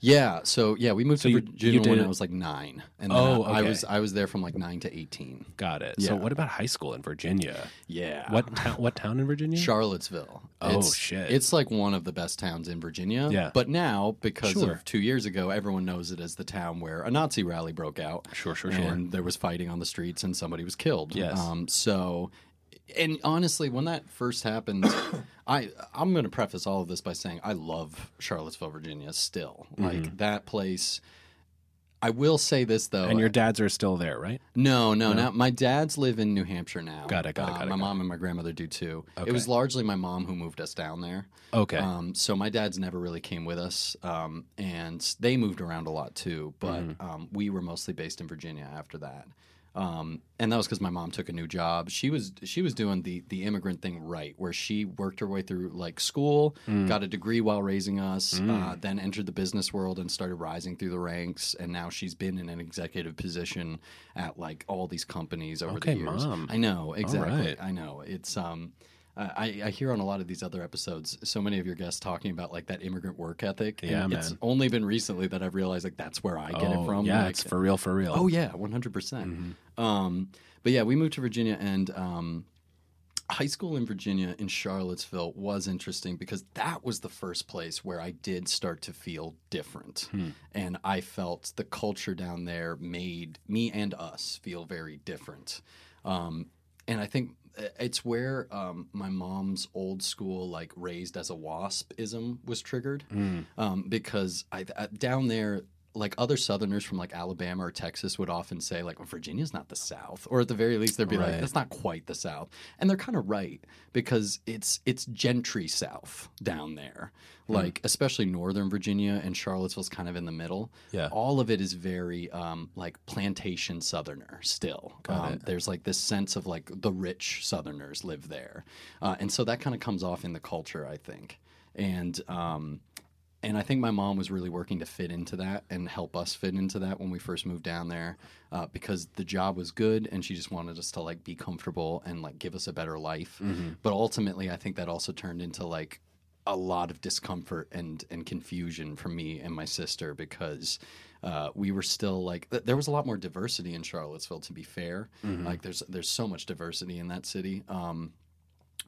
Yeah. So yeah, we moved to you- Virginia you when I was like nine, and then Oh, I, I okay. was I was there from like nine to eighteen. Got it. So Yeah. what about high school in Virginia? Yeah. What town? What town in Virginia? Charlottesville. Oh, shit. It's like one of the best towns in Virginia. Yeah. But now, because Sure. of two years ago, everyone knows it as the town where a Nazi rally broke out. Sure, sure, sure. And there was fighting on the streets and somebody was killed. Yes. Um, so, and honestly, when that first happened, [coughs] I I'm going to preface all of this by saying I love Charlottesville, Virginia. Still, Mm-hmm. like that place. I will say this though, and your dads are still there, right? no, no, Now my dads live in New Hampshire now. Got it, got it, Uh, got it, My got mom and my grandmother do too. Okay. It was largely my mom who moved us down there. Okay. Um, so my dad's never really came with us, um, and they moved around a lot too. But Mm-hmm. um, we were mostly based in Virginia after that, um, and that was because my mom took a new job. She was she was doing the the immigrant thing right, where she worked her way through like school, Mm. got a degree while raising us, uh, then entered the business world and started rising through the ranks. And now she's been in an executive position at like all these companies over Okay, the years. Mom. I know exactly. right. I know it's um. I, I hear on a lot of these other episodes so many of your guests talking about like that immigrant work ethic. and Yeah, It's only been recently that I've realized like that's where I get oh, it from. Yeah, like, it's for real, for real. Oh yeah, one hundred percent. Um, but yeah, we moved to Virginia, and um, high school in Virginia in Charlottesville was interesting because that was the first place where I did start to feel different, and I felt the culture down there made me and us feel very different. Um, and I think it's where um, my mom's old school, like raised as a wasp ism, was triggered. Um, because I, uh, down there, like other Southerners from like Alabama or Texas would often say, like, well, Virginia's not the South, or at the very least, they'd be Right. like, that's not quite the South, and they're kind of right because it's it's gentry South down there, Hmm. like especially Northern Virginia and Charlottesville's kind of in the middle. Yeah. all of it is very um, like plantation Southerner still. um, There's like this sense of like the rich Southerners live there, uh, and so that kind of comes off in the culture, I think, and. Um, and I think my mom was really working to fit into that and help us fit into that when we first moved down there, uh, because the job was good and she just wanted us to like be comfortable and like give us a better life. But ultimately, I think that also turned into like a lot of discomfort and and confusion for me and my sister because uh, we were still like th- there was a lot more diversity in Charlottesville. To be fair, like there's there's so much diversity in that city. Um,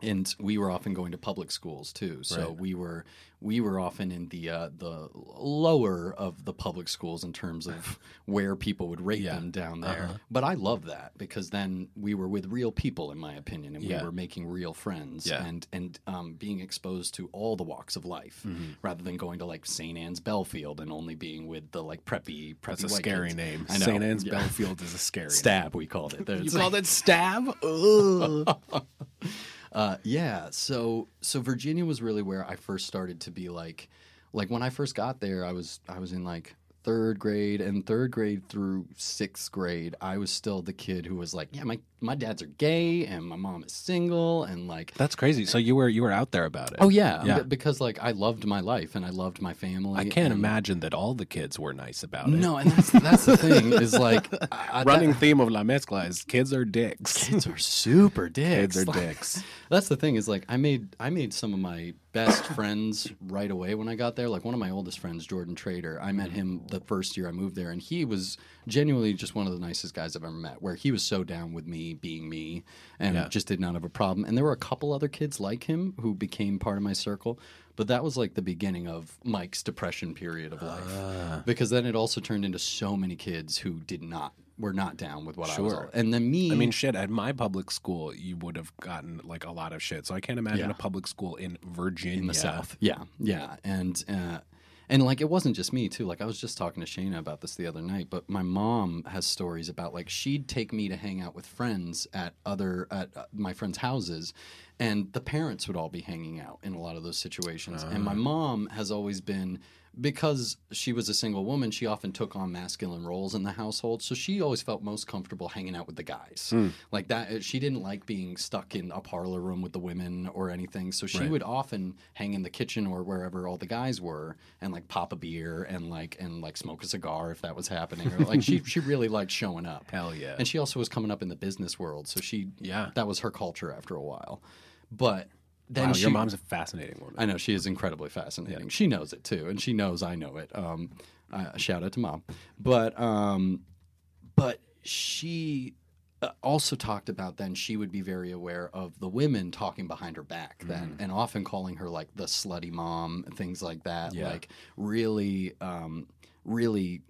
and we were often going to public schools too so we were we were often in the uh, the lower of the public schools in terms of [laughs] where people would rate them down there but i love that because then we were with real people in my opinion and Yeah. we were making real friends Yeah. and and um, being exposed to all the walks of life Mm-hmm. rather than going to like st anne's belfield and only being with the like preppy preppy That's a scary kids. name. St. Anne's Yeah. Belfield is a scary [laughs] stab we called it name. [laughs] You There's- called it stab? Uh, yeah, so so Virginia was really where I first started to be like, like when I first got there, I was I was in like third grade and third grade through sixth grade, I was still the kid who was like, yeah, my my dads are gay and my mom is single and like. That's crazy. So you were you were out there about it. Oh yeah, Yeah. because like I loved my life and I loved my family. I can't and- imagine that all the kids were nice about it. No, and that's that's the thing is like [laughs] I, Running that- theme of La Mezcla is kids are dicks. kids are super [laughs] dicks. Kids are Like, dicks. [laughs] That's the thing is like I made I made some of my best friends right away when I got there. Like one of my oldest friends, Jordan Trader, I met mm. him the first year I moved there, and he was genuinely just one of the nicest guys I've ever met. Where he was so down with me being me, and Yeah. just did not have a problem. And there were a couple other kids like him who became part of my circle. But that was like the beginning of Mike's depression period of life, Ah. because then it also turned into so many kids who did not were not down with what I was. Sure. all- And then me, I mean, shit. At my public school, you would have gotten like a lot of shit. So I can't imagine Yeah. a public school in Virginia. in the South. Yeah, yeah, and uh, and like it wasn't just me too. Like I was just talking to Shayna about this the other night. But my mom has stories about like she'd take me to hang out with friends at other at uh, my friends' houses, and the parents would all be hanging out in a lot of those situations. And my mom has always been because she was a single woman, she often took on masculine roles in the household. So she always felt most comfortable hanging out with the guys. Hmm. Like that, uh, she didn't like being stuck in a parlor room with the women or anything. So she would often hang in the kitchen or wherever all the guys were and like pop a beer and like and like smoke a cigar if that was happening. Or like she [laughs] she really liked showing up. Hell yeah. And she also was coming up in the business world, so she Yeah. that was her culture after a while. But then Wow, she, your mom's a fascinating woman. I know she is incredibly fascinating. She knows it too, and she knows I know it. Um, uh, shout out to mom, but um, but she uh, also talked about then she would be very aware of the women talking behind her back then, and often calling her like the slutty mom, things like that. Yeah. Like really, um, really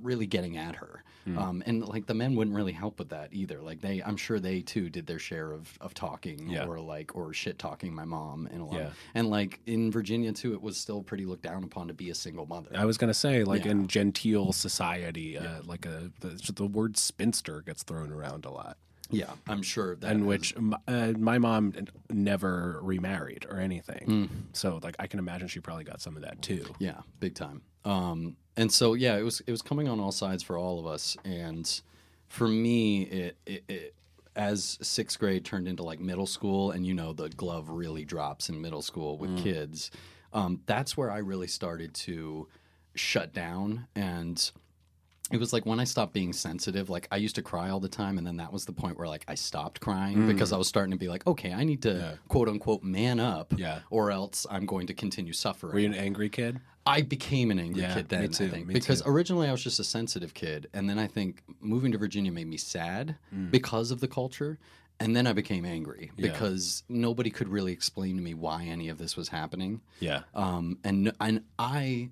really getting at her. Hmm. Um, and like the men wouldn't really help with that either. Like they, I'm sure they too did their share of, of talking Yeah. or like or shit talking my mom and a lot. Yeah. And like in Virginia too, it was still pretty looked down upon to be a single mother. I was gonna say, like Yeah. in genteel society, uh, like a the, the word spinster gets thrown around a lot, yeah, I'm sure that and which uh, my mom never remarried or anything. Mm. So, like, I can imagine she probably got some of that too. Yeah, big time. Um, and so yeah, it was it was coming on all sides for all of us, and for me, it, it, it as sixth grade turned into like middle school, and you know the glove really drops in middle school with kids. Um, that's where I really started to shut down and it was like when I stopped being sensitive, like I used to cry all the time, and then that was the point where like I stopped crying because I was starting to be like, okay, I need to quote unquote man up, Yeah. or else I'm going to continue suffering. Were you an angry kid? I became an angry Yeah, kid then, too, I think, because too. originally I was just a sensitive kid, and then I think moving to Virginia made me sad Mm. because of the culture, and then I became angry because nobody could really explain to me why any of this was happening. Yeah. Um, and and I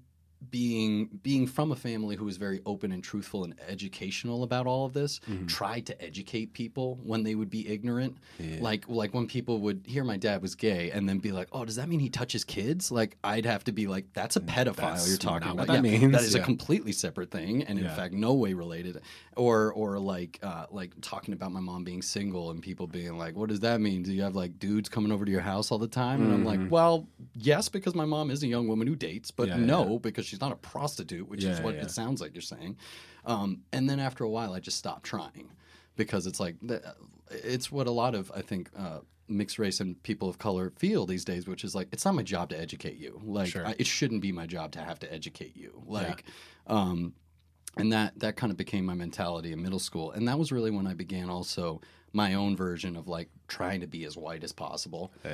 being being from a family who was very open and truthful and educational about all of this Mm-hmm. tried to educate people when they would be ignorant. Like like when people would hear my dad was gay and then be like oh does that mean he touches kids? Like i'd have to be like that's a pedophile That's you're talking about. that Yeah, means, that is yeah. a completely separate thing and in Yeah. fact no way related. Or or like uh, like talking about my mom being single and people being like what does that mean? Do you have like dudes coming over to your house all the time? And i'm like well yes because my mom is a young woman who dates but Mm-hmm. Yeah, no because she's not a prostitute which is what yeah. it sounds like you're saying. Um, and then after a while i just stopped trying because it's like it's what a lot of i think uh, mixed race and people of color feel these days which is like it's not my job to educate you. Like Sure. I, it shouldn't be my job to have to educate you. Like um, and that that kind of became my mentality in middle school. And that was really when i began also my own version of like trying to be as white as possible Uh,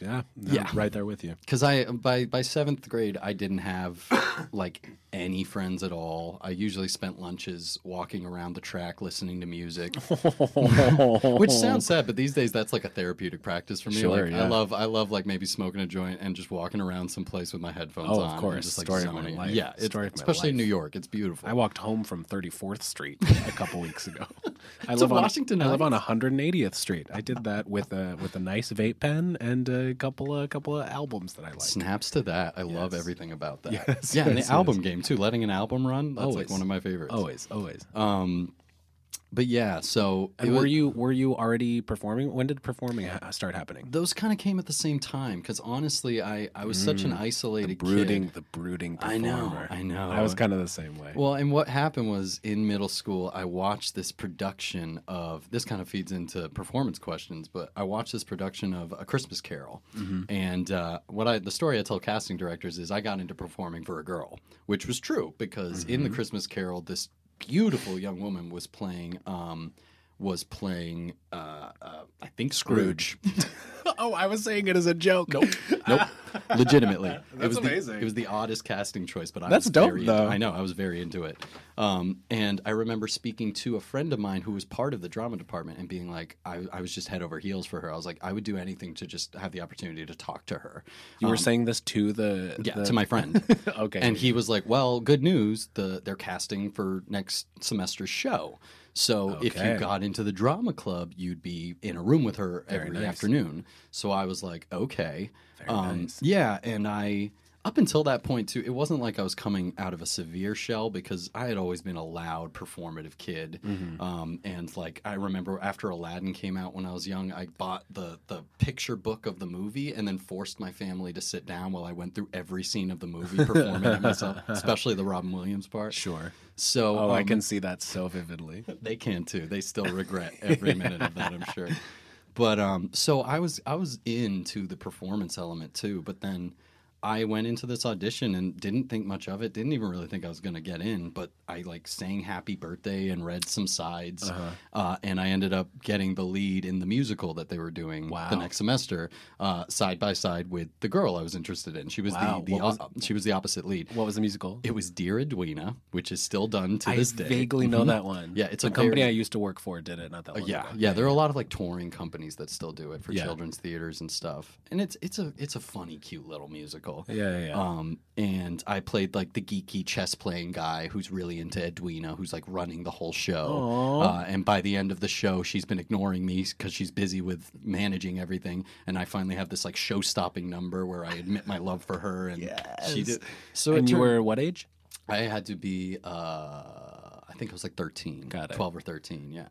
yeah. Yeah. Right there with you. because I by by seventh grade I didn't have [coughs] like any friends at all. I usually spent lunches walking around the track listening to music, [laughs] which sounds sad, but these days that's like a therapeutic practice for me. Sure, like, yeah. I love I love like maybe smoking a joint and just walking around someplace with my headphones Oh, on. of course. just like Story of my life. Yeah, it's, Story of my especially in. New York, it's beautiful. I walked home from 34th Street a couple weeks ago. [laughs] I live on Washington I live on Heights? 180th Street. I did that with a with a nice vape pen and a couple of couple of albums that I like. Snaps to that. I love everything about that. Yes, yeah, and the album game too. Letting an album run. That's like one of my favorites. Always, always. Um, but yeah, so And were was- you were you already performing? When did performing ha- start happening? those kind of came at the same time because honestly, I I was such an isolated Mm. Brooding, kid. the brooding I know, I know. I was kind of the same way. Well, and what happened was in middle school, I watched this production of this kind of feeds into performance questions, but I watched this production of A Christmas Carol, Mm-hmm. and uh, what I the story I tell casting directors is I got into performing for a girl, which was true because in the Mm-hmm. Christmas Carol, this beautiful young woman was playing. Um, was playing, uh, uh, I think Scrooge. [laughs] oh, I was saying it as a joke. Nope. Nope. [laughs] Legitimately. it That's was amazing. The, it was the oddest casting choice, but I That's was dope, very though. Into, I know, I was very into it. Um, and I remember speaking to a friend of mine who was part of the drama department and being like, I, I was just head over heels for her. I was like, I would do anything to just have the opportunity to talk to her. You were saying this to the Yeah, the- to my friend. [laughs] okay. And he was like, "Well, good news. The they're casting for next semester's show. So if you got into the drama club, you'd be in a room with her Very every nice. afternoon." So I was like, "Okay." Um, nice. Yeah, and I up until that point too, it wasn't like I was coming out of a severe shell because I had always been a loud, performative kid. Um, and like I remember after Aladdin came out when I was young, I bought the the picture book of the movie and then forced my family to sit down while I went through every scene of the movie [laughs] performing it myself, especially the Robin Williams part. Sure. So Oh, I um, can see that so vividly. [laughs] they can too. They still regret every minute of that, I'm sure. But um, so I was I was into the performance element too. But then I went into this audition and didn't think much of it. Didn't even really think I was going to get in. But I like sang Happy Birthday and read some sides, Uh-huh. uh, and I ended up getting the lead in the musical that they were doing Wow. the next semester, uh, side by side with the girl I was interested in. She was Wow. the, the was- op- she was the opposite lead. What was the musical? It was Dear Edwina, which is still done to I this day. vaguely know Mhm. that one. Yeah, it's a a company very- I used to work for did it not that long Uh, yeah, ago. yeah, There are a lot of like touring companies that still do it for Yeah. children's theaters and stuff, and it's it's a it's a funny, cute little musical. Yeah, yeah, yeah. Um, and I played like the geeky chess playing guy who's really into Edwina, who's like running the whole show. Uh, and by the end of the show, she's been ignoring me because she's busy with managing everything. And I finally have this like show stopping number where I admit my love for her, and she did. So and you turned- were what age? I had to be, uh, I think I was like 13, Got it. 12 or 13, yeah.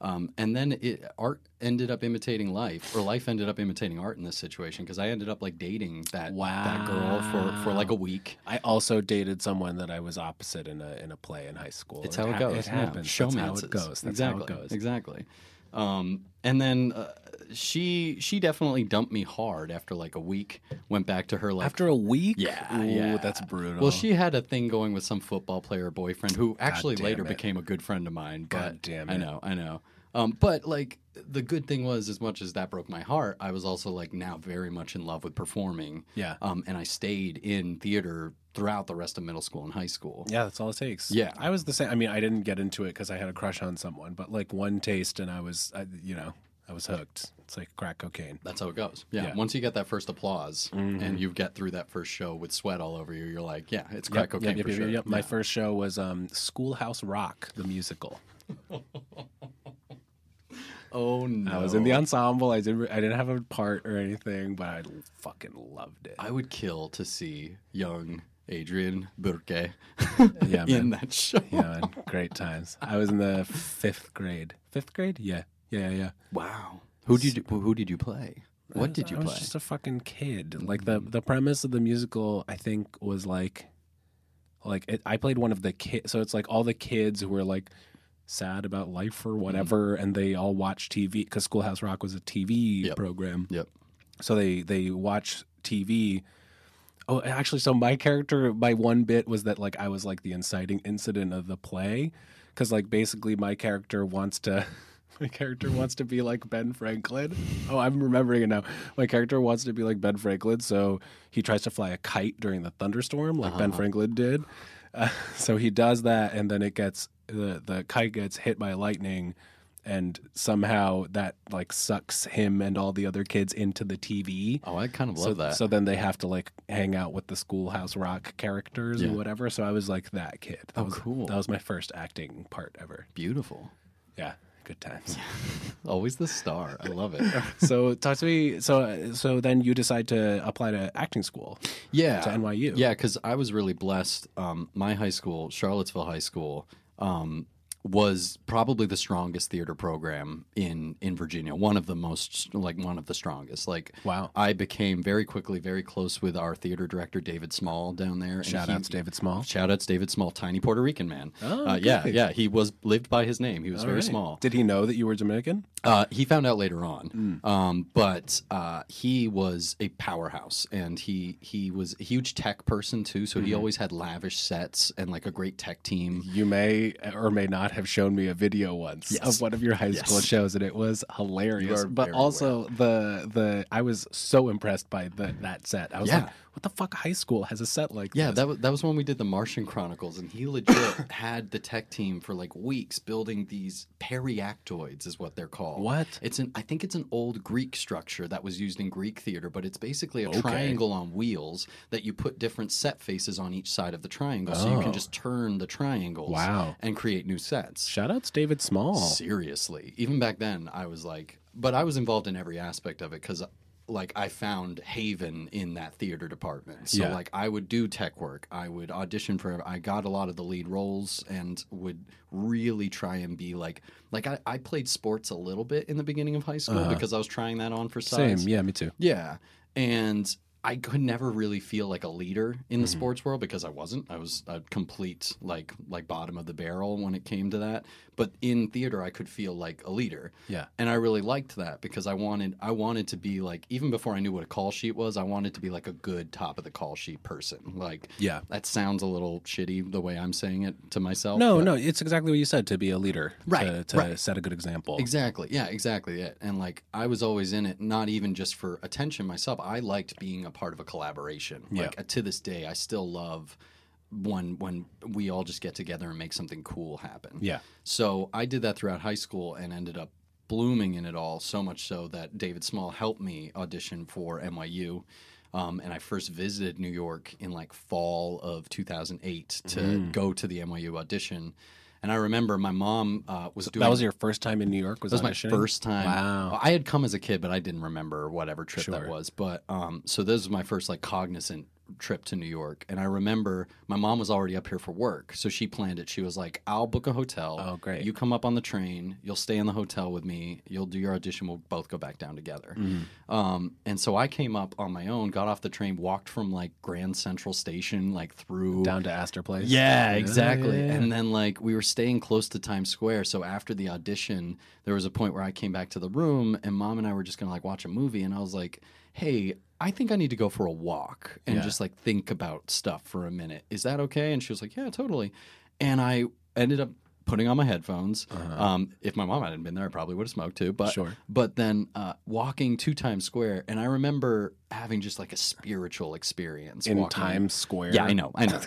Um, and then it, art ended up imitating life, or life ended up imitating art in this situation because I ended up like dating that that girl for, for like a week. I also dated someone that I was opposite in a in a play in high school. It's how it ha- goes. It happens. happens. That's how it goes. That's exactly. how it goes. Exactly. Um, and then uh, she she definitely dumped me hard after like a week. Went back to her like After a week? Yeah, Ooh, yeah. That's brutal. Well, she had a thing going with some football player boyfriend who actually later it. became a good friend of mine. But God damn I know, I know. Um, but like the good thing was, as much as that broke my heart, I was also like now very much in love with performing. Yeah. Um, and I stayed in theater throughout the rest of middle school and high school. Yeah, that's all it takes. Yeah. I was the same. I mean, I didn't get into it because I had a crush on someone, but like one taste, and I was, I, you know, I was hooked. It's like crack cocaine. That's how it goes. Yeah. Yeah. Once you get that first applause and you get through that first show with sweat all over you, you're like, yeah, it's crack Yep, cocaine yep, for yep, sure. yep. My Yeah. first show was um, Schoolhouse Rock, the musical. [laughs] Oh no! I was in the ensemble. I didn't. I didn't have a part or anything, but I fucking loved it. I would kill to see young Adrian Burke Yeah, [laughs] in that show. yeah, man. great times. I was in the fifth grade. Fifth grade? Yeah, yeah, yeah. Wow. Who did you, who did you play? What did you play? I was play? just a fucking kid. Like the hmm. the premise of the musical, I think, was like, like it, I played one of the kids. So it's like all the kids who were like sad about life or whatever, hmm. and they all watch TV because Schoolhouse Rock was a TV Yep. program. Yep. So they they watch TV. Oh, actually, so my character, my one bit was that like I was like the inciting incident of the play, because like basically my character wants to, [laughs] [laughs] my character wants to be like Ben Franklin. Oh, I'm remembering it now. My character wants to be like Ben Franklin, so he tries to fly a kite during the thunderstorm, like Ben Franklin did. Uh, [laughs] so he does that, and then it gets the the kite gets hit by lightning, and somehow that like sucks him and all the other kids into the TV. Oh, I kind of love So, that. so then they have to like hang out with the Schoolhouse Rock characters Yeah. or whatever. So I was like that kid. That Oh, was, cool. That was my first acting part ever. Beautiful. Yeah, good times. [laughs] Always the star. I love it. [laughs] so talk to me. So so then you decide to apply to acting school. yeah. To NYU. Yeah, because I was really blessed. Um, my high school, Charlottesville High School, um, was probably the strongest theater program in in Virginia. One of the most, like one of the strongest. Like, Wow. I became very quickly very close with our theater director David Small down there. Shout he- outs David Small. Shout outs David Small, tiny Puerto Rican man. Oh, uh, yeah, yeah. He was lived by his name. He was All very right. small. Did he know that you were Dominican? Uh, he found out later on, Hmm. um, but uh, he was a powerhouse, and he he was a huge tech person too. So Mm-hmm. he always had lavish sets and like a great tech team. You may or may not have shown me a video once Yes. of one of your high school Yes. shows, and it was hilarious. But also the the I was so impressed by the that set. I was Yeah. like, what the fuck? High school has a set like this? Yeah, this? that was that was when we did the Martian Chronicles, and he legit [coughs] had the tech team for like weeks building these periactoids, is what they're called. What? It's an I think it's an old Greek structure that was used in Greek theater, but it's basically a Okay. triangle on wheels that you put different set faces on each side of the triangle, so you Oh. can just turn the triangles. Wow. and create new sets. Shout outs David Small. Seriously, even back then, I was like, but I was involved in every aspect of it because like I found haven in that theater department. So Yeah. like I would do tech work. I would audition for I got a lot of the lead roles and would really try and be like like I, I played sports a little bit in the beginning of high school because I was trying that on for Uh-huh. Same. size. Yeah, me too. Yeah. And I could never really feel like a leader in the Mm-hmm. sports world because I wasn't. I was a complete like like bottom of the barrel when it came to that. But in theater I could feel like a leader. Yeah. And I really liked that because I wanted I wanted to be like even before I knew what a call sheet was, I wanted to be like a good top of the call sheet person. Like Yeah. that sounds a little shitty the way I'm saying it to myself. No, but- no, it's exactly what you said. To be a leader, Right, To, to right. set a good example. Exactly. Yeah, exactly it. And like I was always in it, not even just for attention myself. I liked being a part of a collaboration. Yeah. Like uh, to this day, I still love when when we all just get together and make something cool happen. Yeah. So I did that throughout high school and ended up blooming in it all so much so that David Small helped me audition for NYU. Um, and I first visited New York in like fall of 2008 to Mm-hmm. go to the NYU audition. And I remember my mom uh, was doing That was your first time in New York. Was that was my first time. Wow. I had come as a kid, but I didn't remember whatever trip Sure. that was. But um, so this was my first like cognizant trip to New York, and I remember my mom was already up here for work, so she planned it. She was like, "I'll book a hotel. Oh, great. You come up on the train. You'll stay in the hotel with me. You'll do your audition. We'll both go back down together." Mm-hmm. Um, and so I came up on my own, got off the train, walked from like Grand Central Station, like through Down to Astor Place. yeah, exactly. yeah, yeah. And then like we were staying close to Times Square, so after the audition, there was a point where I came back to the room and mom and I were just going to like watch a movie and I was like, "Hey, I think I need to go for a walk and Yeah. just like think about stuff for a minute. Is that okay?" And she was like, "Yeah, totally." And I ended up putting on my headphones. Um, if my mom hadn't been there, I probably would have smoked too. But Uh-huh. Sure. but then uh, walking to Times Square, and I remember having just like a spiritual experience In walking Times Square. yeah, I know. I know.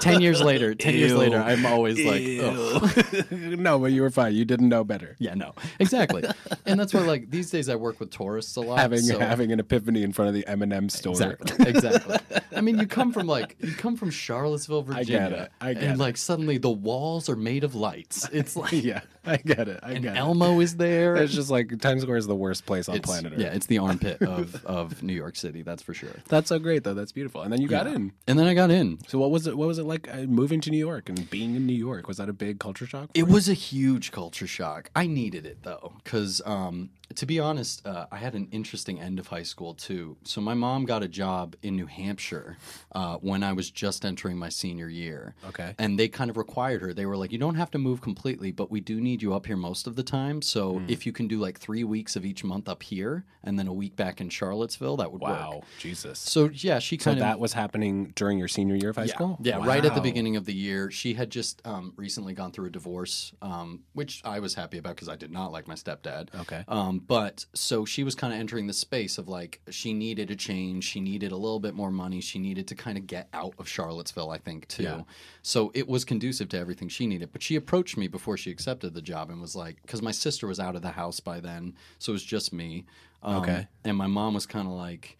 ten years later, ten years later, I'm always like, [laughs] no, but you were fine. You didn't know better. yeah, no, exactly. and that's why, like, these days I work with tourists a lot. Having so- having an epiphany in front of the M&M store. Exactly. Exactly. I mean, you come from like you come from Charlottesville, I Virginia, get it. I get and it. like suddenly the walls are made of lights. It's [laughs] like yeah, [laughs] I get it. I and get Elmo is there. It's just like Times Square is the worst place on It's- planet Earth. yeah, it's the armpit of of New York City. That's for sure. That's so great though. That's beautiful. And then you got Yeah. in. And then I got in. So what was it? What was it like uh, moving to New York and being in New York? Was that a big culture shock? It you? was a huge culture shock. I needed it though, because um, to be honest, uh, I had an interesting end of high school too. So my mom got a job in New Hampshire uh, when I was just entering my senior year. Okay. And they kind of required her. They were like, "You don't have to move completely, but we do need you up here most of the time. So Hmm. if you can do like three weeks of each month up here, and then a week back in Charlottesville, that would Wow, work." Jesus. So yeah, she So kind of that was happening during your senior year of high yeah. school. Yeah, right at the beginning of the year. She had just um, recently gone through a divorce, um, which I was happy about because I did not like my stepdad. Okay. Um, but so she was kind of entering the space of like she needed a change. She needed a little bit more money. She needed to kind of get out of Charlottesville, I think, too. Yeah. So it was conducive to everything she needed. But she approached me before she accepted the job and was like, because my sister was out of the house by then, so it was just me. Um, Okay. And my mom was kind of like,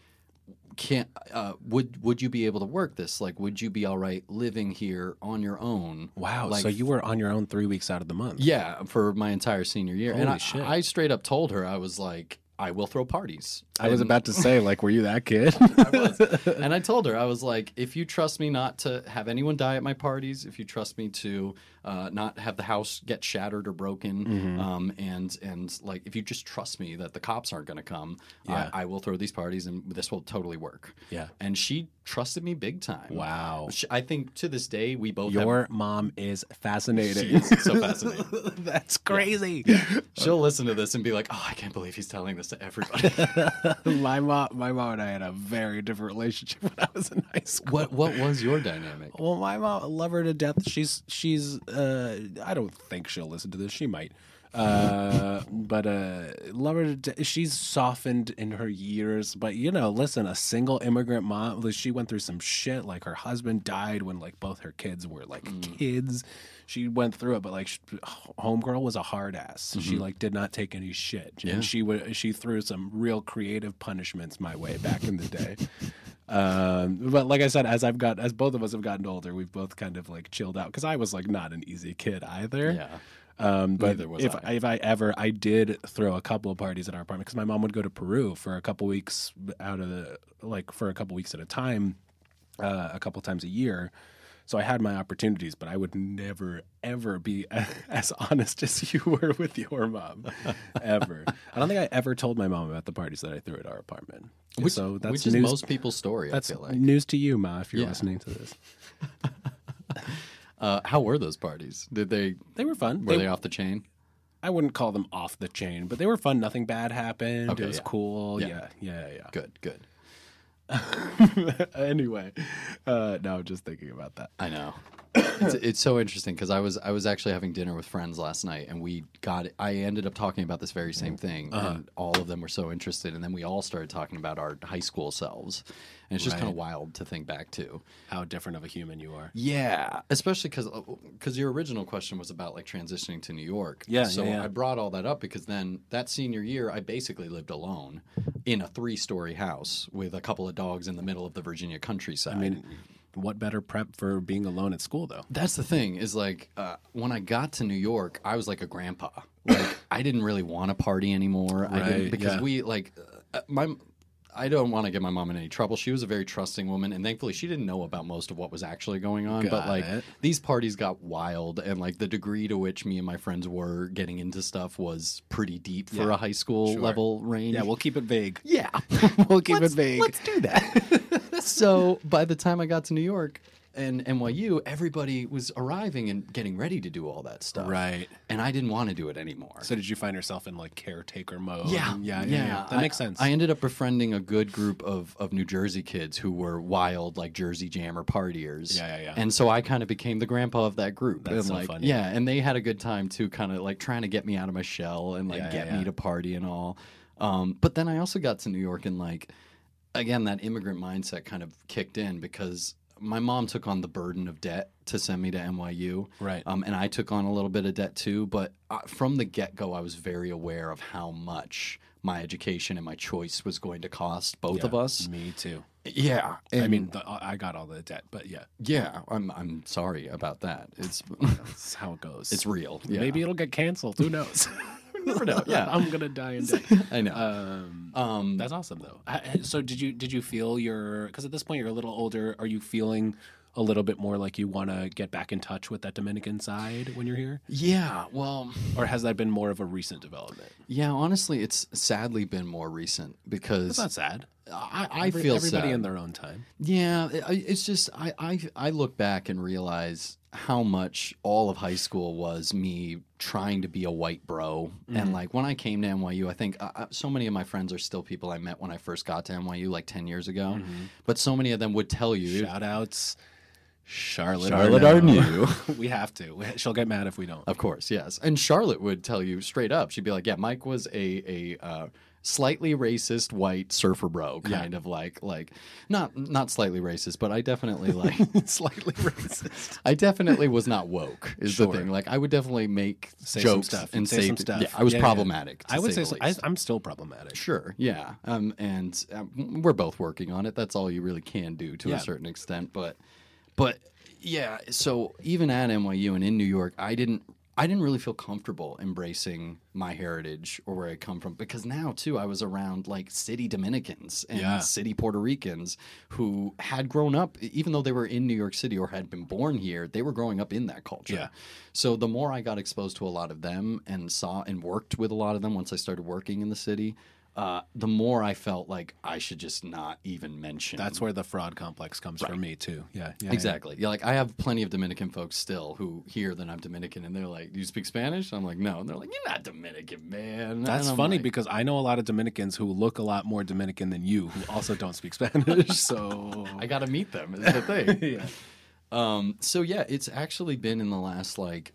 can't uh, would would you be able to work this like would you be all right living here on your own Wow. like so you were on your own three weeks out of the month. yeah for my entire senior year and I, shit. I straight up told her i was like i will throw parties I was about to say, like, were you that kid? [laughs] I was. [laughs] and I told her, I was like, if you trust me not to have anyone die at my parties, if you trust me to uh, not have the house get shattered or broken, Mm-hmm. um, and and like if you just trust me that the cops aren't going to come, Yeah. I, I will throw these parties and this will totally work. Yeah. And she trusted me big time. Wow. She- I think to this day we both Your mom is fascinating. Is so [laughs] fascinating. That's crazy. She'll listen to this and be like, "Oh, I can't believe he's telling this to everybody." [laughs] my mom, my mom and I had a very different relationship when I was in high school. what What was your dynamic? Well, my mom, I love her to death. She's she's. Uh, I don't think she'll listen to this. She might. Uh, [laughs] but uh, love her. She's softened in her years. But you know, listen, a single immigrant mom. like, She went through some shit. Like her husband died when like both her kids were like kids. She went through it, but like sh- homegirl was a hard ass. She like did not take any shit, Yeah. and she would she threw some real creative punishments my way back in the day. [laughs] Um, but like I said, as I've got, as both of us have gotten older, we've both kind of like chilled out because I was like not an easy kid either. Yeah. Um, but Neither was if I. if I ever, I did throw a couple of parties at our apartment because my mom would go to Peru for a couple weeks out of the like for a couple weeks at a time, uh, a couple times a year. So I had my opportunities, but I would never ever be [laughs] as honest as you were with your mom, [laughs] ever. I don't think I ever told my mom about the parties that I threw at our apartment. Which, so that's which is news, most people's story. that's I feel like. news to you, ma, if you're Yeah. listening to this. [laughs] Uh, how were those parties? Did they They were fun. were They- they off the chain? I wouldn't call them off the chain, but they were fun. Nothing bad happened. Okay, it was yeah. cool. Yeah. Yeah, yeah, yeah. Good, good. [laughs] anyway, uh, no, just thinking about that. I know. It's, it's so interesting because I was I was actually having dinner with friends last night, and we got I ended up talking about this very same thing, Uh-huh. and all of them were so interested, and then we all started talking about our high school selves, and it's just kind of wild to think back to. How different of a human you are. Yeah, especially because because your original question was about like transitioning to New York. Yeah, so yeah, yeah. I brought all that up because then that senior year I basically lived alone in a three story house with a couple of dogs in the middle of the Virginia countryside. I mean, what better prep for being alone at school, though? That's the thing is like uh, when I got to New York, I was like a grandpa. Like I didn't really want to party anymore. I Right, didn't because yeah. we like uh, my. I don't want to get my mom in any trouble. She was a very trusting woman, and thankfully, she didn't know about most of what was actually going on. but like it. these parties got wild, and like the degree to which me and my friends were getting into stuff was pretty deep for Yeah, a high school sure. level range. Yeah, we'll keep it vague. yeah, [laughs] We'll keep Let's- it vague. Let's do that. [laughs] so by the time I got to New York and NYU, everybody was arriving and getting ready to do all that stuff. Right. And I didn't want to do it anymore. So did you find yourself in like caretaker mode? yeah, yeah, yeah, yeah. That I- makes sense. I ended up befriending a good group of, of New Jersey kids who were wild, like Jersey Jammer partiers. Yeah, yeah, yeah. And so I kind of became the grandpa of that group. That's and so like, funny. Yeah, and they had a good time too, kind of like trying to get me out of my shell and like Yeah, yeah, get yeah. me to party and all. Um, but then I also got to New York and like again that immigrant mindset kind of kicked in because my mom took on the burden of debt to send me to NYU. Right. Um, and I took on a little bit of debt too. But uh, from the get go, I was very aware of how much my education and my choice was going to cost both of us. Me too. Yeah. I mean, the, I got all the debt, but yeah, yeah, I'm, I'm sorry about that. It's, [laughs] that's how it goes. it's real. Yeah. Maybe it'll get canceled. Who knows? [laughs] never know. Yeah. I'm gonna die in [laughs] debt. I know. Um, um, That's awesome though. I- So did you did you feel your because at this point you're a little older? Are you feeling a little bit more like you want to get back in touch with that Dominican side when you're here, yeah. Well, or has that been more of a recent development? yeah, honestly, it's sadly been more recent because It's not sad. I, I Every- feel everybody sad. in their own time. Yeah, it- it's just I, I I look back and realize how much all of high school was me trying to be a white bro, and like when I came to NYU, I think uh, uh, so many of my friends are still people I met when I first got to NYU like ten years ago, but so many of them would tell you. Shout outs, Charlotte. Charlotte. Arnaud. [laughs] we have to. She'll get mad if we don't. Of course, yes. And Charlotte would tell you straight up. She'd be like, "Yeah, Mike was a a uh, slightly racist white surfer bro, kind of like like not not slightly racist, but I definitely like [laughs] Slightly racist. [laughs] I definitely was not woke. Is Sure. the thing. Like I would definitely make Say jokes stuff. and say, say th- stuff. Yeah, I was Yeah, yeah. problematic. to I would say, so, I, i'm still problematic. Sure, yeah, um, and um, we're both working on it. That's all you really can do to Yeah. a certain extent. But, but yeah. So even at NYU and in New York, I didn't, I didn't really feel comfortable embracing my heritage or where I come from because now too I was around like city Dominicans and Yeah. city Puerto Ricans who had grown up, even though they were in New York City or had been born here, they were growing up in that culture. Yeah. So the more I got exposed to a lot of them and saw and worked with a lot of them once I started working in the city, uh, the more I felt like I should just not even mention. That's where the fraud complex comes for me too. Yeah, yeah, exactly. Yeah, like I have plenty of Dominican folks still who hear that I'm Dominican and they're like, "Do you speak Spanish?" I'm like, "No," and they're like, "You're not Dominican, man." That's funny like, because I know a lot of Dominicans who look a lot more Dominican than you, who also don't speak [laughs] Spanish. So [laughs] I got to meet them. Is the thing. [laughs] yeah. Um, so yeah, it's actually been in the last like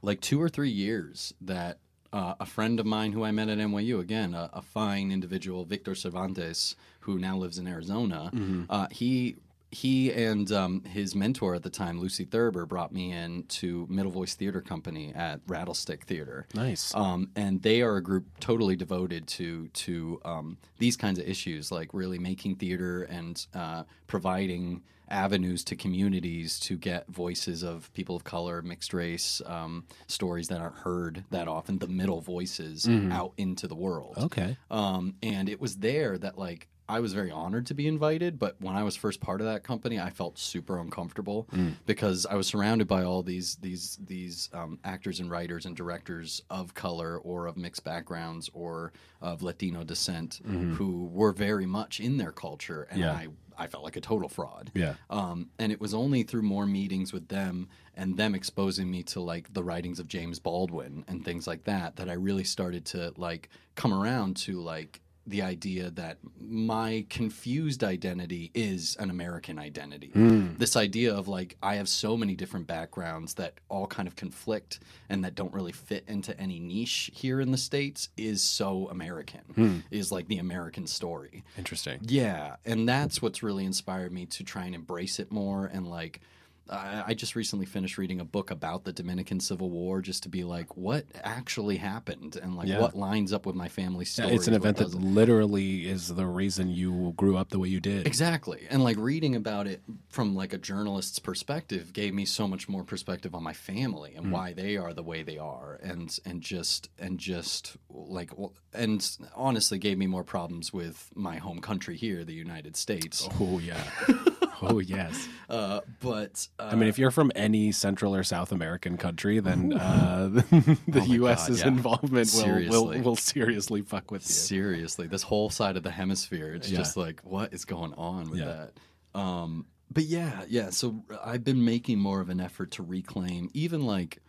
like two or three years that uh, a friend of mine who I met at NYU, again, a, a fine individual, Victor Cervantes, who now lives in Arizona, uh, he he and um, his mentor at the time, Lucy Thurber, brought me in to Middle Voice Theater Company at Rattlestick Theater. Nice. Um, and they are a group totally devoted to to um, these kinds of issues, like really making theater and uh, providing avenues to communities to get voices of people of color, mixed race, um, stories that aren't heard that often, the middle voices out into the world. Okay. Um, and it was there that like I was very honored to be invited, but when I was first part of that company, I felt super uncomfortable because I was surrounded by all these these these um, actors and writers and directors of color or of mixed backgrounds or of Latino descent who were very much in their culture, and Yeah. I I felt like a total fraud. Yeah. Um, and it was only through more meetings with them and them exposing me to like the writings of James Baldwin and things like that that I really started to like come around to like the idea that my confused identity is an American identity. Hmm. This idea of like I have so many different backgrounds that all kind of conflict and that don't really fit into any niche here in the states is so American. Hmm. Is like the American story. Interesting. Yeah, and that's what's really inspired me to try and embrace it more. And like, I, I just recently finished reading a book about the Dominican Civil War, just to be like, what actually happened, and like Yeah. what lines up with my family's story. it's an event that literally is the reason you grew up the way you did. Exactly. And like reading about it from like a journalist's perspective gave me so much more perspective on my family and hmm. why they are the way they are and and just and just like and honestly gave me more problems with my home country here, the United States. Oh yeah. [laughs] oh yes. [laughs] Uh, but uh, I mean, if you're from any Central or South American country, then uh, [laughs] the U.S.'s God, yeah. involvement will, will Seriously. will seriously fuck with you. seriously, this whole side of the hemisphere, it's Yeah. just like, what is going on with Yeah. that? Um, but yeah, yeah. So I've been making more of an effort to reclaim, even like,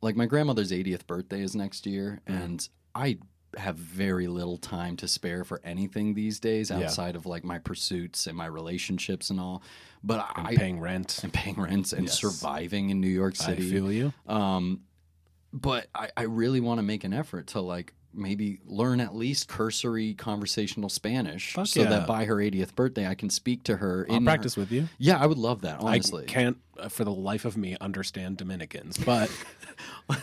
like my grandmother's 80th birthday is next year, Mm-hmm. and I have very little time to spare for anything these days Yeah. outside of like my pursuits and my relationships and all. But I Paying rent. and paying rents and Yes. surviving in New York I City. feel you. Um, but I, I really want to make an effort to like maybe learn at least cursory conversational Spanish, Fuck so yeah. that by her 80th birthday I can speak to her. I'll in practice her- with you. Yeah, I would love that. Honestly, I can't, uh, for the life of me, understand Dominicans, but [laughs]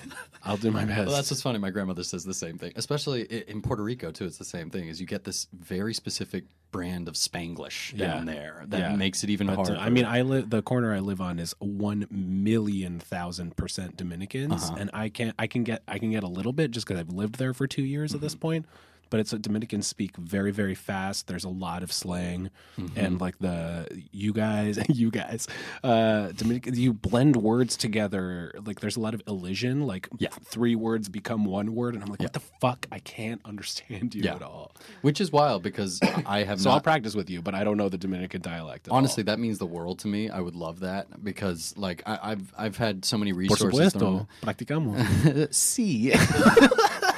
I'll do my best. Well, that's what's funny. My grandmother says the same thing, especially i- in Puerto Rico too. It's the same thing. Is you get this very specific brand of Spanglish down Yeah. there that Yeah. makes it even But, uh, harder. I mean, I live the corner I live on is one million thousand percent Dominicans, Uh-huh. and I can not I can get I can get a little bit just because I've lived there for two years Mm-hmm. at this point. But it's a Dominicans speak very very fast. There's a lot of slang, Mm-hmm. and like the you guys [laughs] you guys uh Dominican you blend words together. Like there's a lot of elision. Like Yeah. three words become one word, and I'm like, what the fuck? I can't understand you Yeah. at all. which is wild because I have So I'll practice with you, but I don't know the Dominican dialect. At all. Honestly, that means the world to me. I would love that because, like, I, I've I've had so many Por resources. supuesto, practicamos. [laughs] See, [laughs]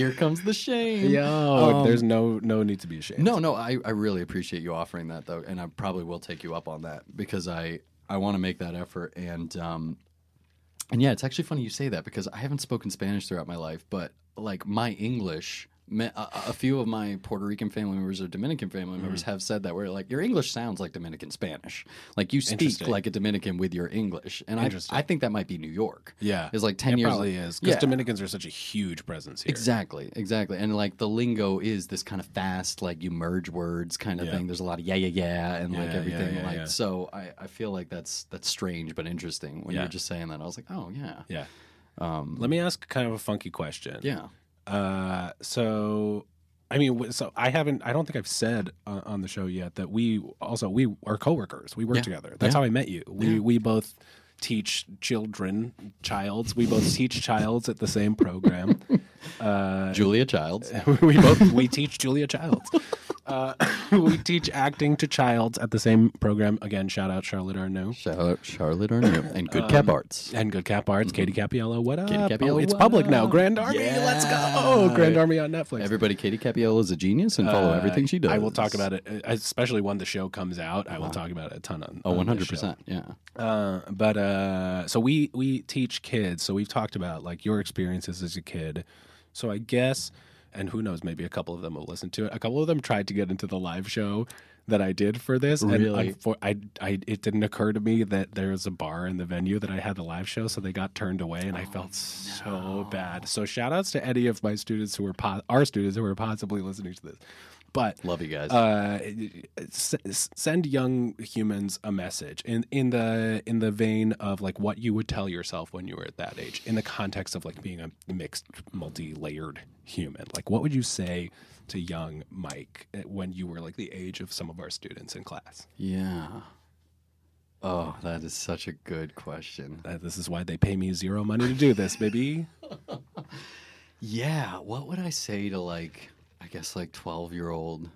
here comes the shame. Yo, Um, there's no no need to be ashamed. No, no, I, I really appreciate you offering that though, and I probably will take you up on that because I I want to make that effort and um and yeah, it's actually funny you say that because I haven't spoken Spanish throughout my life, but like my English. A, a few of my Puerto Rican family members or Dominican family Mm-hmm. members have said that where like your English sounds like Dominican Spanish, like you speak like a Dominican with your English, and I I think that might be New York. Yeah, it's like ten it years. probably is because Yeah. Dominicans are such a huge presence here. Exactly, exactly. And like the lingo is this kind of fast, like you merge words kind of Yeah. thing. There's a lot of yeah, yeah, yeah, and like Yeah, yeah, everything. like so, I, I feel like that's that's strange but interesting. When you're just saying that, I was like, oh yeah, Yeah. Let me ask kind of a funky question. yeah. Uh, so, I mean, so I haven't. I don't think I've said uh, on the show yet that we also we are coworkers. We work Yeah. together. That's Yeah. how I met you. We we both teach children, childs. We both teach childs at the same program. [laughs] Uh, Julia Childs. [laughs] we both we [laughs] teach Julia Childs. Uh, [laughs] we teach acting to childs at the same program. Again, shout out Charlotte Arnaud Shout out Charlotte Arnew and Good Um, Cap Arts. and Good Cap Arts. Katie Cappiello, what up? Katie Cappiello, oh, it's public now. Grand Army, let's go! Yeah. Grand Army on Netflix. Everybody, Katie Cappiello is a genius and follow Uh, everything she does. I will talk about it, uh, especially when the show comes out. I will talk about it a ton on. Oh, on this hundred percent. Yeah. Uh, but uh, so we we teach kids. So we've talked about like your experiences as a kid. So I guess, and who knows, maybe a couple of them will listen to it. A couple of them tried to get into the live show, that I did for this. And Really? unfor- I, I, it didn't occur to me that there was a bar in the venue that I had the live show, so they got turned away, and I Oh, felt so bad. So shout outs to any of my students who were po- our students who were possibly listening to this. But Love you guys. uh, s- send young humans a message in in the in the vein of like what you would tell yourself when you were at that age, in the context of like being a mixed, multi-layered human. Like, what would you say to young Mike eh, when you were like the age of some of our students in class? yeah. Oh, that is such a good question. Uh, this is why they pay me zero money to do this, baby. [laughs] Yeah, what would I say to like I guess like 12-year-old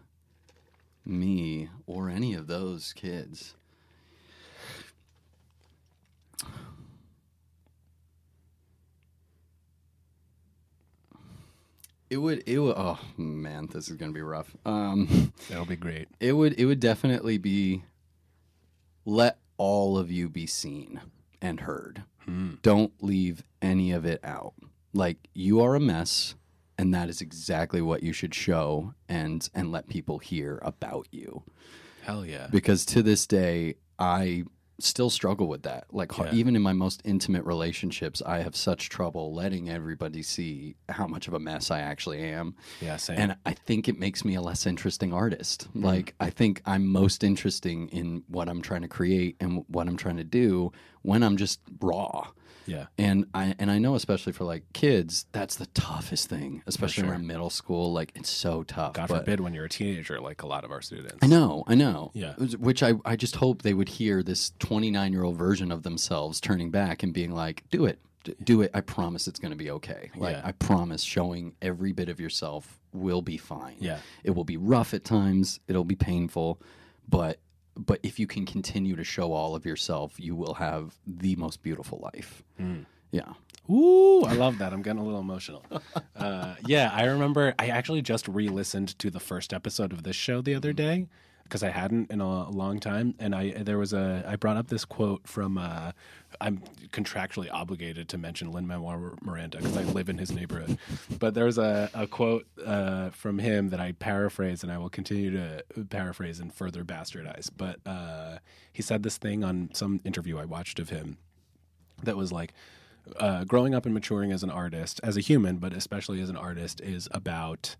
me or any of those kids? It would it would oh man, this is going to be rough. Um That'll be great. [laughs] it would it would definitely be let all of you be seen and heard. Don't leave any of it out. Like you are a mess and that is exactly what you should show and and let people hear about you. Hell yeah. Because to this day I still struggle with that. Like Yeah. even in my most intimate relationships, I have such trouble letting everybody see how much of a mess I actually am. Yeah, same. And I think it makes me a less interesting artist. Mm-hmm. Like, I think I'm most interesting in what I'm trying to create and what I'm trying to do when I'm just raw. Yeah. And I and I know especially for like kids, that's the toughest thing, especially sure. around middle school. Like it's so tough. God but- forbid when you're a teenager, like a lot of our students. I know, I know. Yeah. Which I, I just hope they would hear this 29 year old version of themselves turning back and being like, do it. D- Do it. I promise it's going to be okay. Like, Yeah. I promise showing every bit of yourself will be fine. Yeah. It will be rough at times, it'll be painful, but. But if you can continue to show all of yourself, you will have the most beautiful life. Mm. Yeah. Ooh, I love that. I'm getting a little emotional. [laughs] Uh, yeah, I remember I actually just re listened to the first episode of this show the other day because I hadn't in a long time. And I there was a I brought up this quote from uh, I'm contractually obligated to mention Lin Manuel Miranda because I live in his neighborhood. But there's a, a quote uh, from him that I paraphrase and I will continue to paraphrase and further bastardize. But uh, he said this thing on some interview I watched of him that was like uh, growing up and maturing as an artist, as a human, but especially as an artist, is about.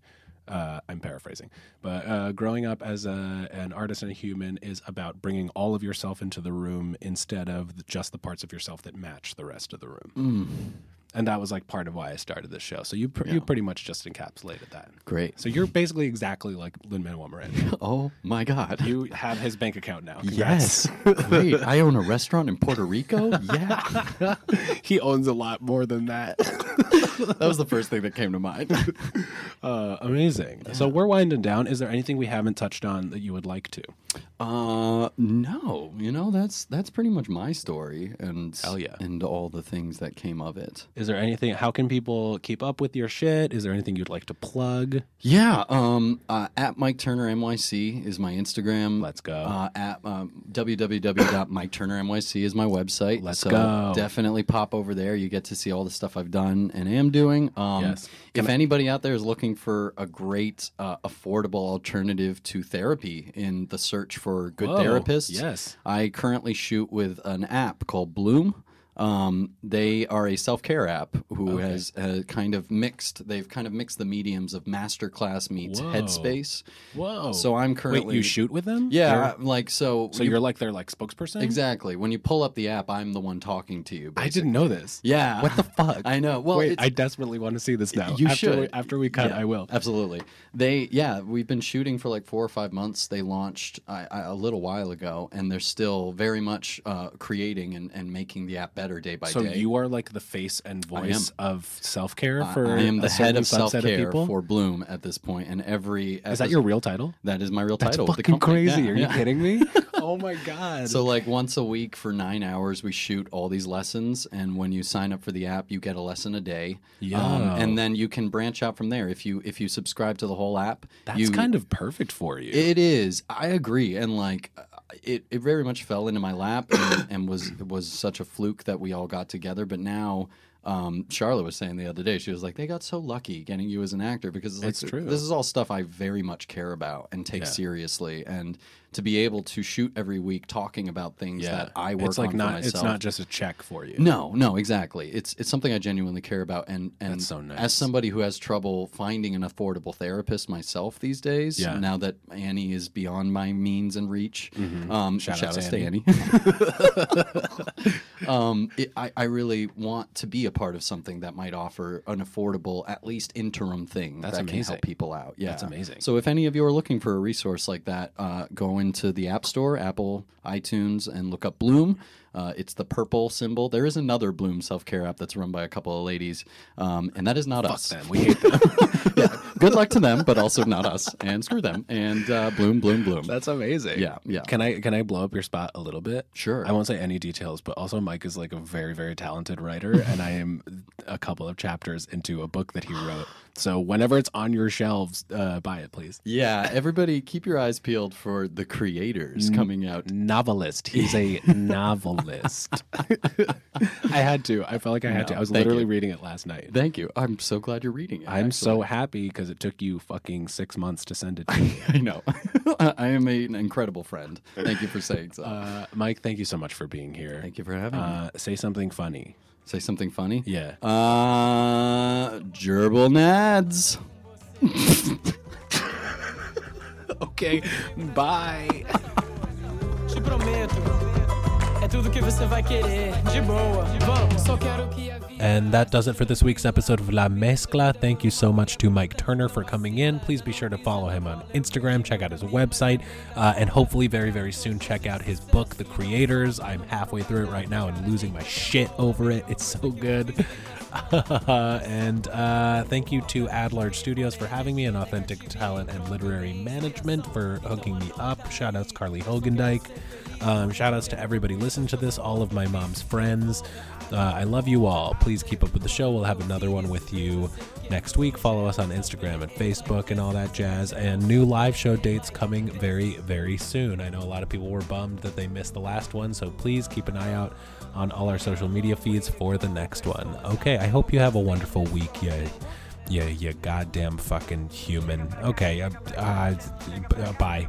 Uh, I'm paraphrasing, but uh, growing up as a, an artist and a human is about bringing all of yourself into the room instead of just the parts of yourself that match the rest of the room. And that was like part of why I started this show. So you pr- you pretty much just encapsulated that. Great. So you're basically exactly like Lin Manuel Miranda. [laughs] Oh my God. You have his bank account now. Congrats. yes. [laughs] Great. I own a restaurant in Puerto Rico. Yeah. [laughs] he owns a lot more than that. that was the first thing that came to mind. Uh, amazing. So we're winding down. Is there anything we haven't touched on that you would like to? Uh, no, you know that's that's pretty much my story, and Hell yeah. and all the things that came of it. Is there anything? How can people keep up with your shit? Is there anything you'd like to plug? Yeah, um, uh, at Mike Turner NYC is my Instagram. Let's go. Uh, at um, www.miketurnernyc is my website. Let's so go. Definitely pop over there. You get to see all the stuff I've done and am doing. Um, Yes. If anybody out there is looking for a great, uh, affordable alternative to therapy in the search for good Whoa, therapists, yes. I currently shoot with an app called Bloom. Um, they are a self care app who has uh, kind of mixed. They've kind of mixed the mediums of Masterclass meets Whoa. Headspace. Whoa. So I'm Wait, currently you shoot with them? Yeah, You're- like so. so you- you're like their like spokesperson? exactly when you pull up the app, I'm the one talking to you. I didn't know this. Yeah. What the fuck? [laughs] I know. Well, Wait, I desperately want to see this now. you after should. We, after we cut, Yeah, I will. Absolutely. They, yeah, we've been shooting for like four or five months. They launched I, I, a little while ago, and they're still very much uh, creating and, and making the app better day by So day. So you are like the face and voice of self care for I am the head of self care for Bloom at this point, and every Is that your real title? that is my real That's title. fucking crazy. Yeah, Are you yeah. kidding me? [laughs] oh my god. So like once a week for nine hours, we shoot all these lessons, and when you sign up for the app, you get a lesson a day. Um, and then you can branch out from there. If you if you subscribe to the whole app, that's you, kind of perfect for you. It is. I agree, and like it, it very much fell into my lap, and, [coughs] and was was such a fluke that we all got together. But now. um, Charlotte was saying the other day, she was like, they got so lucky getting you as an actor because it's, like, It's true. this is all stuff I very much care about and take Yeah. seriously. And to be able to shoot every week talking about things that I work it's like on not for myself. it's not just a check for you. No, no, exactly. It's it's something I genuinely care about, and and so nice. as somebody who has trouble finding an affordable therapist myself these days, Yeah. now that Annie is beyond my means and reach, um, Mm-hmm. Shout shout, out out to to Annie. [laughs] um, it, I I really want to be a part of something that might offer an affordable, at least interim thing That's that can amazing. help people out. Yeah, That's amazing. So if any of you are looking for a resource like that, uh, go into the App Store, Apple, iTunes, and look up Bloom. Uh, it's the purple symbol. There is another Bloom self care app that's run by a couple of ladies, um, and that is not us. Them. We hate them. [laughs] yeah, good luck to them, but also not us. And screw them. And uh, Bloom, Bloom, Bloom. That's amazing. Yeah, yeah. Can I can I blow up your spot a little bit? Sure. I won't say any details, but also Mike is like a very very talented writer, and I am a couple of chapters into a book that he wrote. So whenever it's on your shelves, uh, buy it, please. yeah, [laughs] everybody, keep your eyes peeled for the creators coming out. Novelist. He's a [laughs] novelist. I had to. I felt like I had to. I was literally you. reading it last night. Thank you. I'm so glad you're reading it. I'm so happy because it took you fucking six months to send it to [laughs] me. I know. I am a, an incredible friend. Thank you for saying so. Uh, Mike, thank you so much for being here. Thank you for having me. Uh, say something funny. Say something funny. Yeah. Uh, gerbil nads. [laughs] Okay. Bye. Te prometo, é tudo que você vai querer. De boa, vamos, só quero que a vida. And that does it for this week's episode of La Mezcla. Thank you so much to Mike Turner for coming in. Please be sure to follow him on Instagram, check out his website, uh, and hopefully very, very soon check out his book, The Creators. I'm halfway through it right now and losing my shit over it. It's so good. [laughs] and uh, thank you to Ad Large Studios for having me and Authentic Talent and Literary Management for hooking me up. Shout outs Carly Hogendike. Um, shout outs to everybody listening to this, all of my mom's friends. Uh, I love you all. Please keep up with the show. We'll have another one with you next week. Follow us on Instagram and Facebook and all that jazz. And new live show dates coming very, very soon. I know a lot of people were bummed that they missed the last one, so please keep an eye out on all our social media feeds for the next one. Okay, I hope you have a wonderful week. Yeah. Yeah, you goddamn fucking human. Okay, uh, uh, uh, bye.